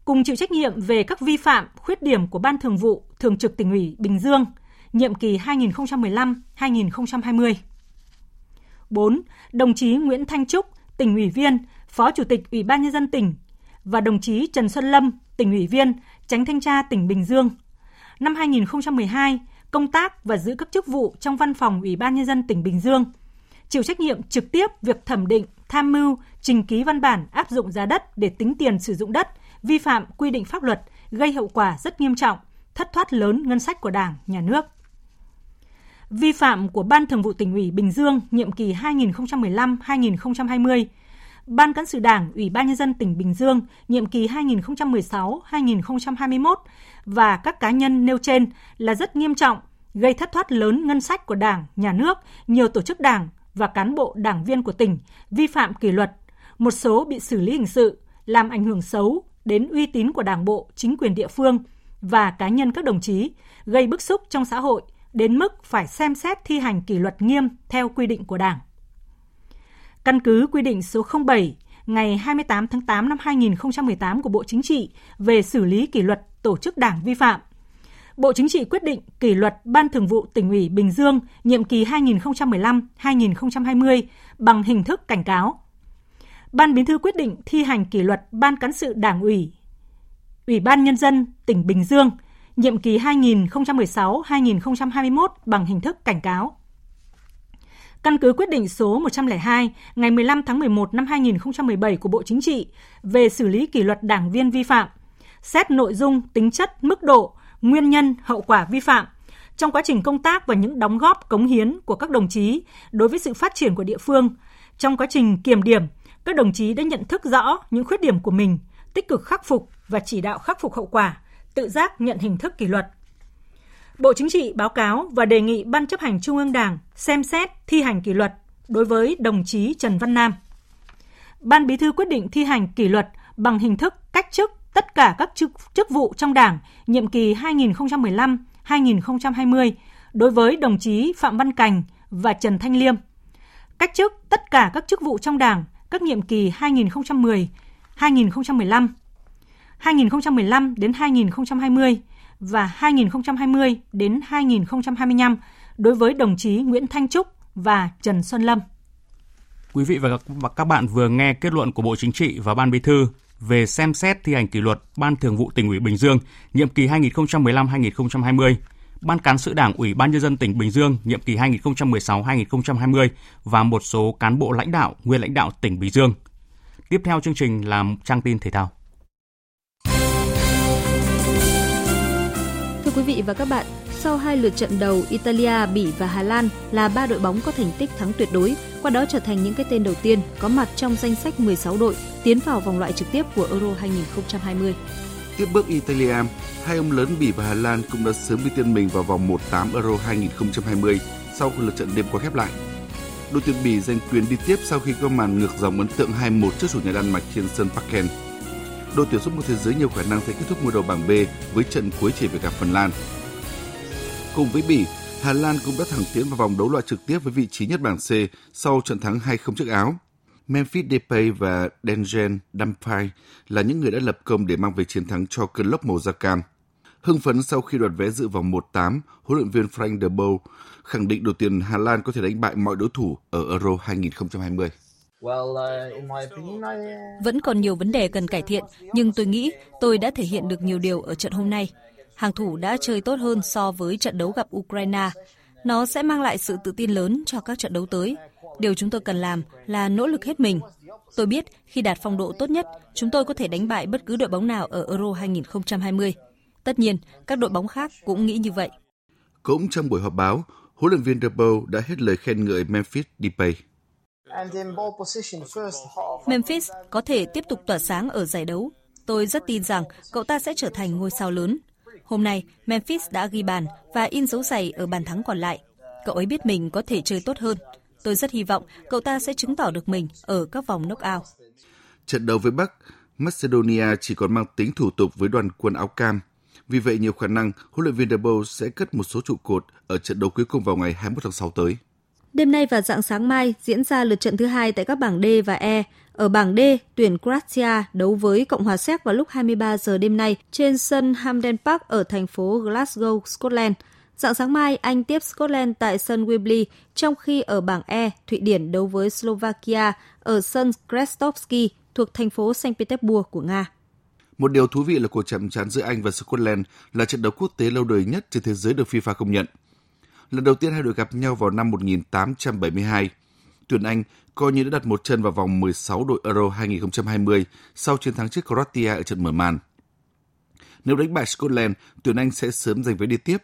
Cùng chịu trách nhiệm về các vi phạm, khuyết điểm của Ban Thường vụ, Thường trực tỉnh ủy Bình Dương, nhiệm kỳ 2015-2020. 4. Đồng chí Nguyễn Thanh Trúc, tỉnh ủy viên, Phó Chủ tịch Ủy ban nhân dân tỉnh và đồng chí Trần Xuân Lâm, tỉnh ủy viên, Tránh thanh tra tỉnh Bình Dương. Năm 2012, công tác và giữ các chức vụ trong văn phòng Ủy ban nhân dân tỉnh Bình Dương, chịu trách nhiệm trực tiếp việc thẩm định, tham mưu, trình ký văn bản áp dụng giá đất để tính tiền sử dụng đất, vi phạm quy định pháp luật, gây hậu quả rất nghiêm trọng, thất thoát lớn ngân sách của Đảng, nhà nước. Vi phạm của Ban Thường vụ tỉnh ủy Bình Dương nhiệm kỳ 2015-2020, Ban cán sự Đảng, Ủy ban nhân dân tỉnh Bình Dương nhiệm kỳ 2016-2021 và các cá nhân nêu trên là rất nghiêm trọng, gây thất thoát lớn ngân sách của Đảng, nhà nước, nhiều tổ chức đảng và cán bộ đảng viên của tỉnh vi phạm kỷ luật, một số bị xử lý hình sự, làm ảnh hưởng xấu đến uy tín của Đảng bộ, chính quyền địa phương và cá nhân các đồng chí, gây bức xúc trong xã hội đến mức phải xem xét thi hành kỷ luật nghiêm theo quy định của Đảng. Căn cứ quy định số 07 ngày 28 tháng 8 năm 2018 của Bộ Chính trị về xử lý kỷ luật tổ chức đảng vi phạm. Bộ Chính trị quyết định kỷ luật Ban Thường vụ tỉnh ủy Bình Dương nhiệm kỳ 2015-2020 bằng hình thức cảnh cáo. Ban Bí thư quyết định thi hành kỷ luật Ban cán sự Đảng ủy Ủy ban nhân dân tỉnh Bình Dương nhiệm kỳ 2016-2021 bằng hình thức cảnh cáo. Căn cứ quyết định số 102 ngày 15 tháng 11 năm 2017 của Bộ Chính trị về xử lý kỷ luật đảng viên vi phạm, xét nội dung, tính chất, mức độ, nguyên nhân, hậu quả vi phạm trong quá trình công tác và những đóng góp cống hiến của các đồng chí đối với sự phát triển của địa phương. Trong quá trình kiểm điểm, các đồng chí đã nhận thức rõ những khuyết điểm của mình, tích cực khắc phục và chỉ đạo khắc phục hậu quả, tự giác nhận hình thức kỷ luật. Bộ Chính trị báo cáo và đề nghị Ban chấp hành Trung ương Đảng xem xét thi hành kỷ luật đối với đồng chí Trần Văn Nam. Ban Bí thư quyết định thi hành kỷ luật bằng hình thức cách chức tất cả các chức, chức vụ trong Đảng nhiệm kỳ 2015-2020 đối với đồng chí Phạm Văn Cành và Trần Thanh Liêm. Cách chức tất cả các chức vụ trong Đảng các nhiệm kỳ 2010, 2015, 2015 đến 2020 và 2020 đến 2025 đối với đồng chí Nguyễn Thanh Trúc và Trần Xuân Lâm. Quý vị và các bạn vừa nghe kết luận của Bộ Chính trị và Ban Bí thư về xem xét thi hành kỷ luật Ban Thường vụ tỉnh ủy Bình Dương nhiệm kỳ 2015-2020, Ban cán sự Đảng Ủy ban nhân dân tỉnh Bình Dương nhiệm kỳ 2016-2020 và một số cán bộ lãnh đạo, nguyên lãnh đạo tỉnh Bình Dương. Tiếp theo chương trình là trang tin thể thao. Quý vị và các bạn, sau hai lượt trận đầu, Italia, Bỉ và Hà Lan là ba đội bóng có thành tích thắng tuyệt đối, qua đó trở thành những cái tên đầu tiên có mặt trong danh sách 16 đội tiến vào vòng loại trực tiếp của Euro 2020. Tiếp bước Italia, hai ông lớn Bỉ và Hà Lan cũng đã sớm đi tiên mình vào vòng 1/8 Euro 2020 sau khi lượt trận đêm qua khép lại. Đội tuyển Bỉ giành quyền đi tiếp sau khi có màn ngược dòng ấn tượng 2-1 trước chủ nhà Đan Mạch trên sân Parken đội tuyển số 1 thế giới nhiều khả năng sẽ kết thúc mùa đầu bảng B với trận cuối chỉ về gặp Phần Lan. Cùng với Bỉ, Hà Lan cũng đã thẳng tiến vào vòng đấu loại trực tiếp với vị trí nhất bảng C sau trận thắng 2-0 trước Áo. Memphis Depay và Dengen Dumfries là những người đã lập công để mang về chiến thắng cho cơn lốc màu da cam. Hưng phấn sau khi đoạt vé dự vòng 1-8, huấn luyện viên Frank de Boer khẳng định đội tuyển Hà Lan có thể đánh bại mọi đối thủ ở Euro 2020. Uh, Vẫn còn nhiều vấn đề cần cải thiện, nhưng tôi nghĩ tôi đã thể hiện được nhiều điều ở trận hôm nay. Hàng thủ đã chơi tốt hơn so với trận đấu gặp Ukraine. Nó sẽ mang lại sự tự tin lớn cho các trận đấu tới. Điều chúng tôi cần làm là nỗ lực hết mình. Tôi biết khi đạt phong độ tốt nhất, chúng tôi có thể đánh bại bất cứ đội bóng nào ở Euro 2020. Tất nhiên, các đội bóng khác cũng nghĩ như vậy. Cũng trong buổi họp báo, huấn luyện viên De Boer đã hết lời khen ngợi Memphis Depay. Memphis có thể tiếp tục tỏa sáng ở giải đấu. Tôi rất tin rằng cậu ta sẽ trở thành ngôi sao lớn. Hôm nay, Memphis đã ghi bàn và in dấu giày ở bàn thắng còn lại. Cậu ấy biết mình có thể chơi tốt hơn. Tôi rất hy vọng cậu ta sẽ chứng tỏ được mình ở các vòng knock-out. Trận đấu với Bắc, Macedonia chỉ còn mang tính thủ tục với đoàn quân áo cam. Vì vậy, nhiều khả năng huấn luyện viên Debo sẽ cất một số trụ cột ở trận đấu cuối cùng vào ngày 21 tháng 6 tới. Đêm nay và dạng sáng mai diễn ra lượt trận thứ hai tại các bảng D và E. Ở bảng D, tuyển Croatia đấu với Cộng hòa Séc vào lúc 23 giờ đêm nay trên sân Hampden Park ở thành phố Glasgow, Scotland. Dạng sáng mai, Anh tiếp Scotland tại sân Wembley, trong khi ở bảng E, Thụy Điển đấu với Slovakia ở sân Krestovsky thuộc thành phố Saint Petersburg của Nga. Một điều thú vị là cuộc chạm trán giữa Anh và Scotland là trận đấu quốc tế lâu đời nhất trên thế giới được FIFA công nhận. Lần đầu tiên hai đội gặp nhau vào năm 1872. Tuyển Anh coi như đã đặt một chân vào vòng 16 đội Euro 2020 sau chiến thắng trước Croatia ở trận mở màn. Nếu đánh bại Scotland, tuyển Anh sẽ sớm giành vé đi tiếp.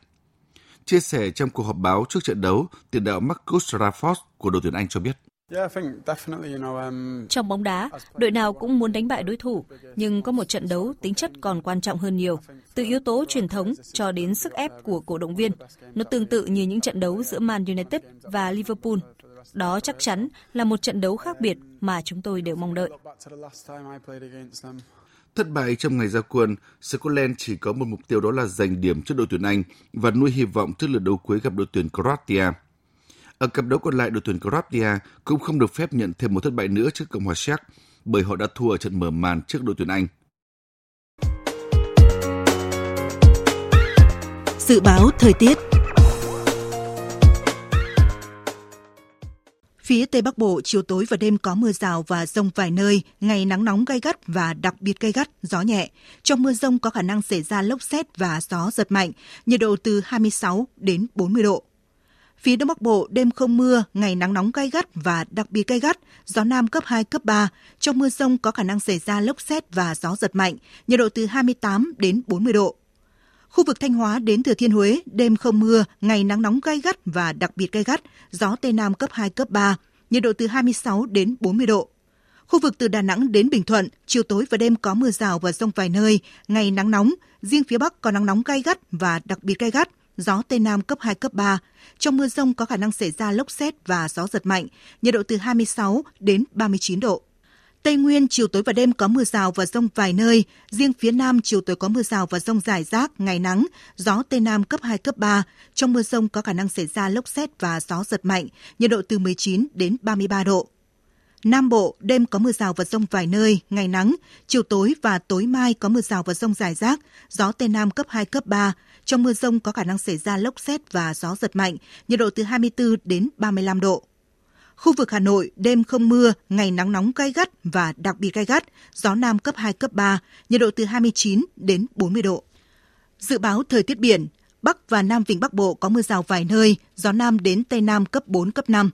Chia sẻ trong cuộc họp báo trước trận đấu, tiền đạo Marcus Rashford của đội tuyển Anh cho biết. Um, Trong bóng đá, đội nào cũng muốn đánh bại đối thủ, nhưng có một trận đấu tính chất còn quan trọng hơn nhiều. Từ yếu tố truyền thống cho đến sức ép của cổ động viên, nó tương tự như những trận đấu giữa Man United và Liverpool. Đó chắc chắn là một trận đấu khác biệt mà chúng tôi đều mong đợi. Thất bại trong ngày ra quân, Scotland chỉ có một mục tiêu đó là giành điểm trước đội tuyển Anh và nuôi hy vọng trước lượt đấu cuối gặp đội tuyển Croatia. Ở cặp đấu còn lại, đội tuyển Croatia cũng không được phép nhận thêm một thất bại nữa trước Cộng hòa Séc bởi họ đã thua ở trận mở màn trước đội tuyển Anh. Dự báo thời tiết Phía Tây Bắc Bộ, chiều tối và đêm có mưa rào và rông vài nơi, ngày nắng nóng gay gắt và đặc biệt gay gắt, gió nhẹ. Trong mưa rông có khả năng xảy ra lốc xét và gió giật mạnh, nhiệt độ từ 26 đến 40 độ. Phía Đông Bắc Bộ, đêm không mưa, ngày nắng nóng gay gắt và đặc biệt gay gắt, gió Nam cấp 2, cấp 3. Trong mưa rông có khả năng xảy ra lốc xét và gió giật mạnh, nhiệt độ từ 28 đến 40 độ. Khu vực Thanh Hóa đến Thừa Thiên Huế, đêm không mưa, ngày nắng nóng gay gắt và đặc biệt gay gắt, gió Tây Nam cấp 2, cấp 3, nhiệt độ từ 26 đến 40 độ. Khu vực từ Đà Nẵng đến Bình Thuận, chiều tối và đêm có mưa rào và rông vài nơi, ngày nắng nóng, riêng phía Bắc có nắng nóng gay gắt và đặc biệt gay gắt, gió Tây Nam cấp 2, cấp 3. Trong mưa rông có khả năng xảy ra lốc xét và gió giật mạnh, nhiệt độ từ 26 đến 39 độ. Tây Nguyên chiều tối và đêm có mưa rào và rông vài nơi, riêng phía Nam chiều tối có mưa rào và rông rải rác, ngày nắng, gió Tây Nam cấp 2, cấp 3. Trong mưa rông có khả năng xảy ra lốc xét và gió giật mạnh, nhiệt độ từ 19 đến 33 độ. Nam Bộ, đêm có mưa rào và rông vài nơi, ngày nắng, chiều tối và tối mai có mưa rào và rông rải rác, gió Tây Nam cấp 2, cấp 3. Trong mưa rông có khả năng xảy ra lốc xét và gió giật mạnh, nhiệt độ từ 24 đến 35 độ. Khu vực Hà Nội, đêm không mưa, ngày nắng nóng gai gắt và đặc biệt gai gắt, gió Nam cấp 2, cấp 3, nhiệt độ từ 29 đến 40 độ. Dự báo thời tiết biển, Bắc và Nam Vịnh Bắc Bộ có mưa rào vài nơi, gió Nam đến Tây Nam cấp 4, cấp 5.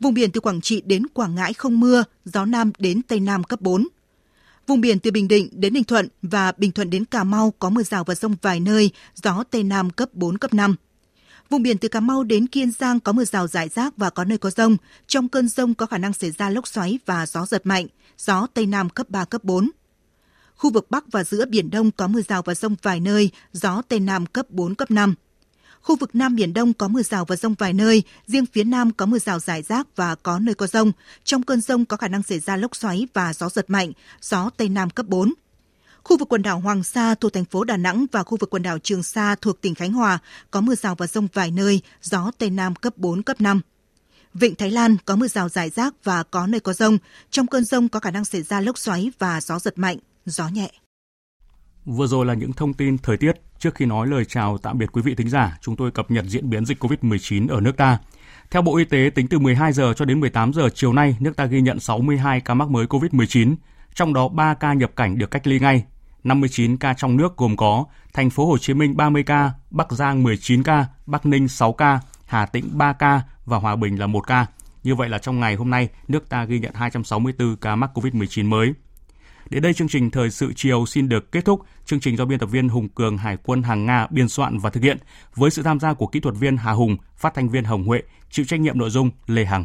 Vùng biển từ Quảng Trị đến Quảng Ngãi không mưa, gió Nam đến Tây Nam cấp 4. Vùng biển từ Bình Định đến Ninh Thuận và Bình Thuận đến Cà Mau có mưa rào và rông vài nơi, gió Tây Nam cấp 4, cấp 5. Vùng biển từ Cà Mau đến Kiên Giang có mưa rào rải rác và có nơi có rông. Trong cơn rông có khả năng xảy ra lốc xoáy và gió giật mạnh, gió Tây Nam cấp 3, cấp 4. Khu vực Bắc và giữa Biển Đông có mưa rào và rông vài nơi, gió Tây Nam cấp 4, cấp 5. Khu vực Nam Biển Đông có mưa rào và rông vài nơi, riêng phía Nam có mưa rào rải rác và có nơi có rông. Trong cơn rông có khả năng xảy ra lốc xoáy và gió giật mạnh, gió Tây Nam cấp 4. Khu vực quần đảo Hoàng Sa thuộc thành phố Đà Nẵng và khu vực quần đảo Trường Sa thuộc tỉnh Khánh Hòa có mưa rào và rông vài nơi, gió Tây Nam cấp 4, cấp 5. Vịnh Thái Lan có mưa rào rải rác và có nơi có rông. Trong cơn rông có khả năng xảy ra lốc xoáy và gió giật mạnh, gió nhẹ. Vừa rồi là những thông tin thời tiết. Trước khi nói lời chào tạm biệt quý vị thính giả, chúng tôi cập nhật diễn biến dịch COVID-19 ở nước ta. Theo Bộ Y tế, tính từ 12 giờ cho đến 18 giờ chiều nay, nước ta ghi nhận 62 ca mắc mới COVID-19, trong đó 3 ca nhập cảnh được cách ly ngay. 59 ca trong nước gồm có thành phố Hồ Chí Minh 30 ca, Bắc Giang 19 ca, Bắc Ninh 6 ca, Hà Tĩnh 3 ca và Hòa Bình là 1 ca. Như vậy là trong ngày hôm nay, nước ta ghi nhận 264 ca mắc COVID-19 mới. Đến đây chương trình Thời sự chiều xin được kết thúc. Chương trình do biên tập viên Hùng Cường Hải quân hàng Nga biên soạn và thực hiện với sự tham gia của kỹ thuật viên Hà Hùng, phát thanh viên Hồng Huệ, chịu trách nhiệm nội dung Lê Hằng.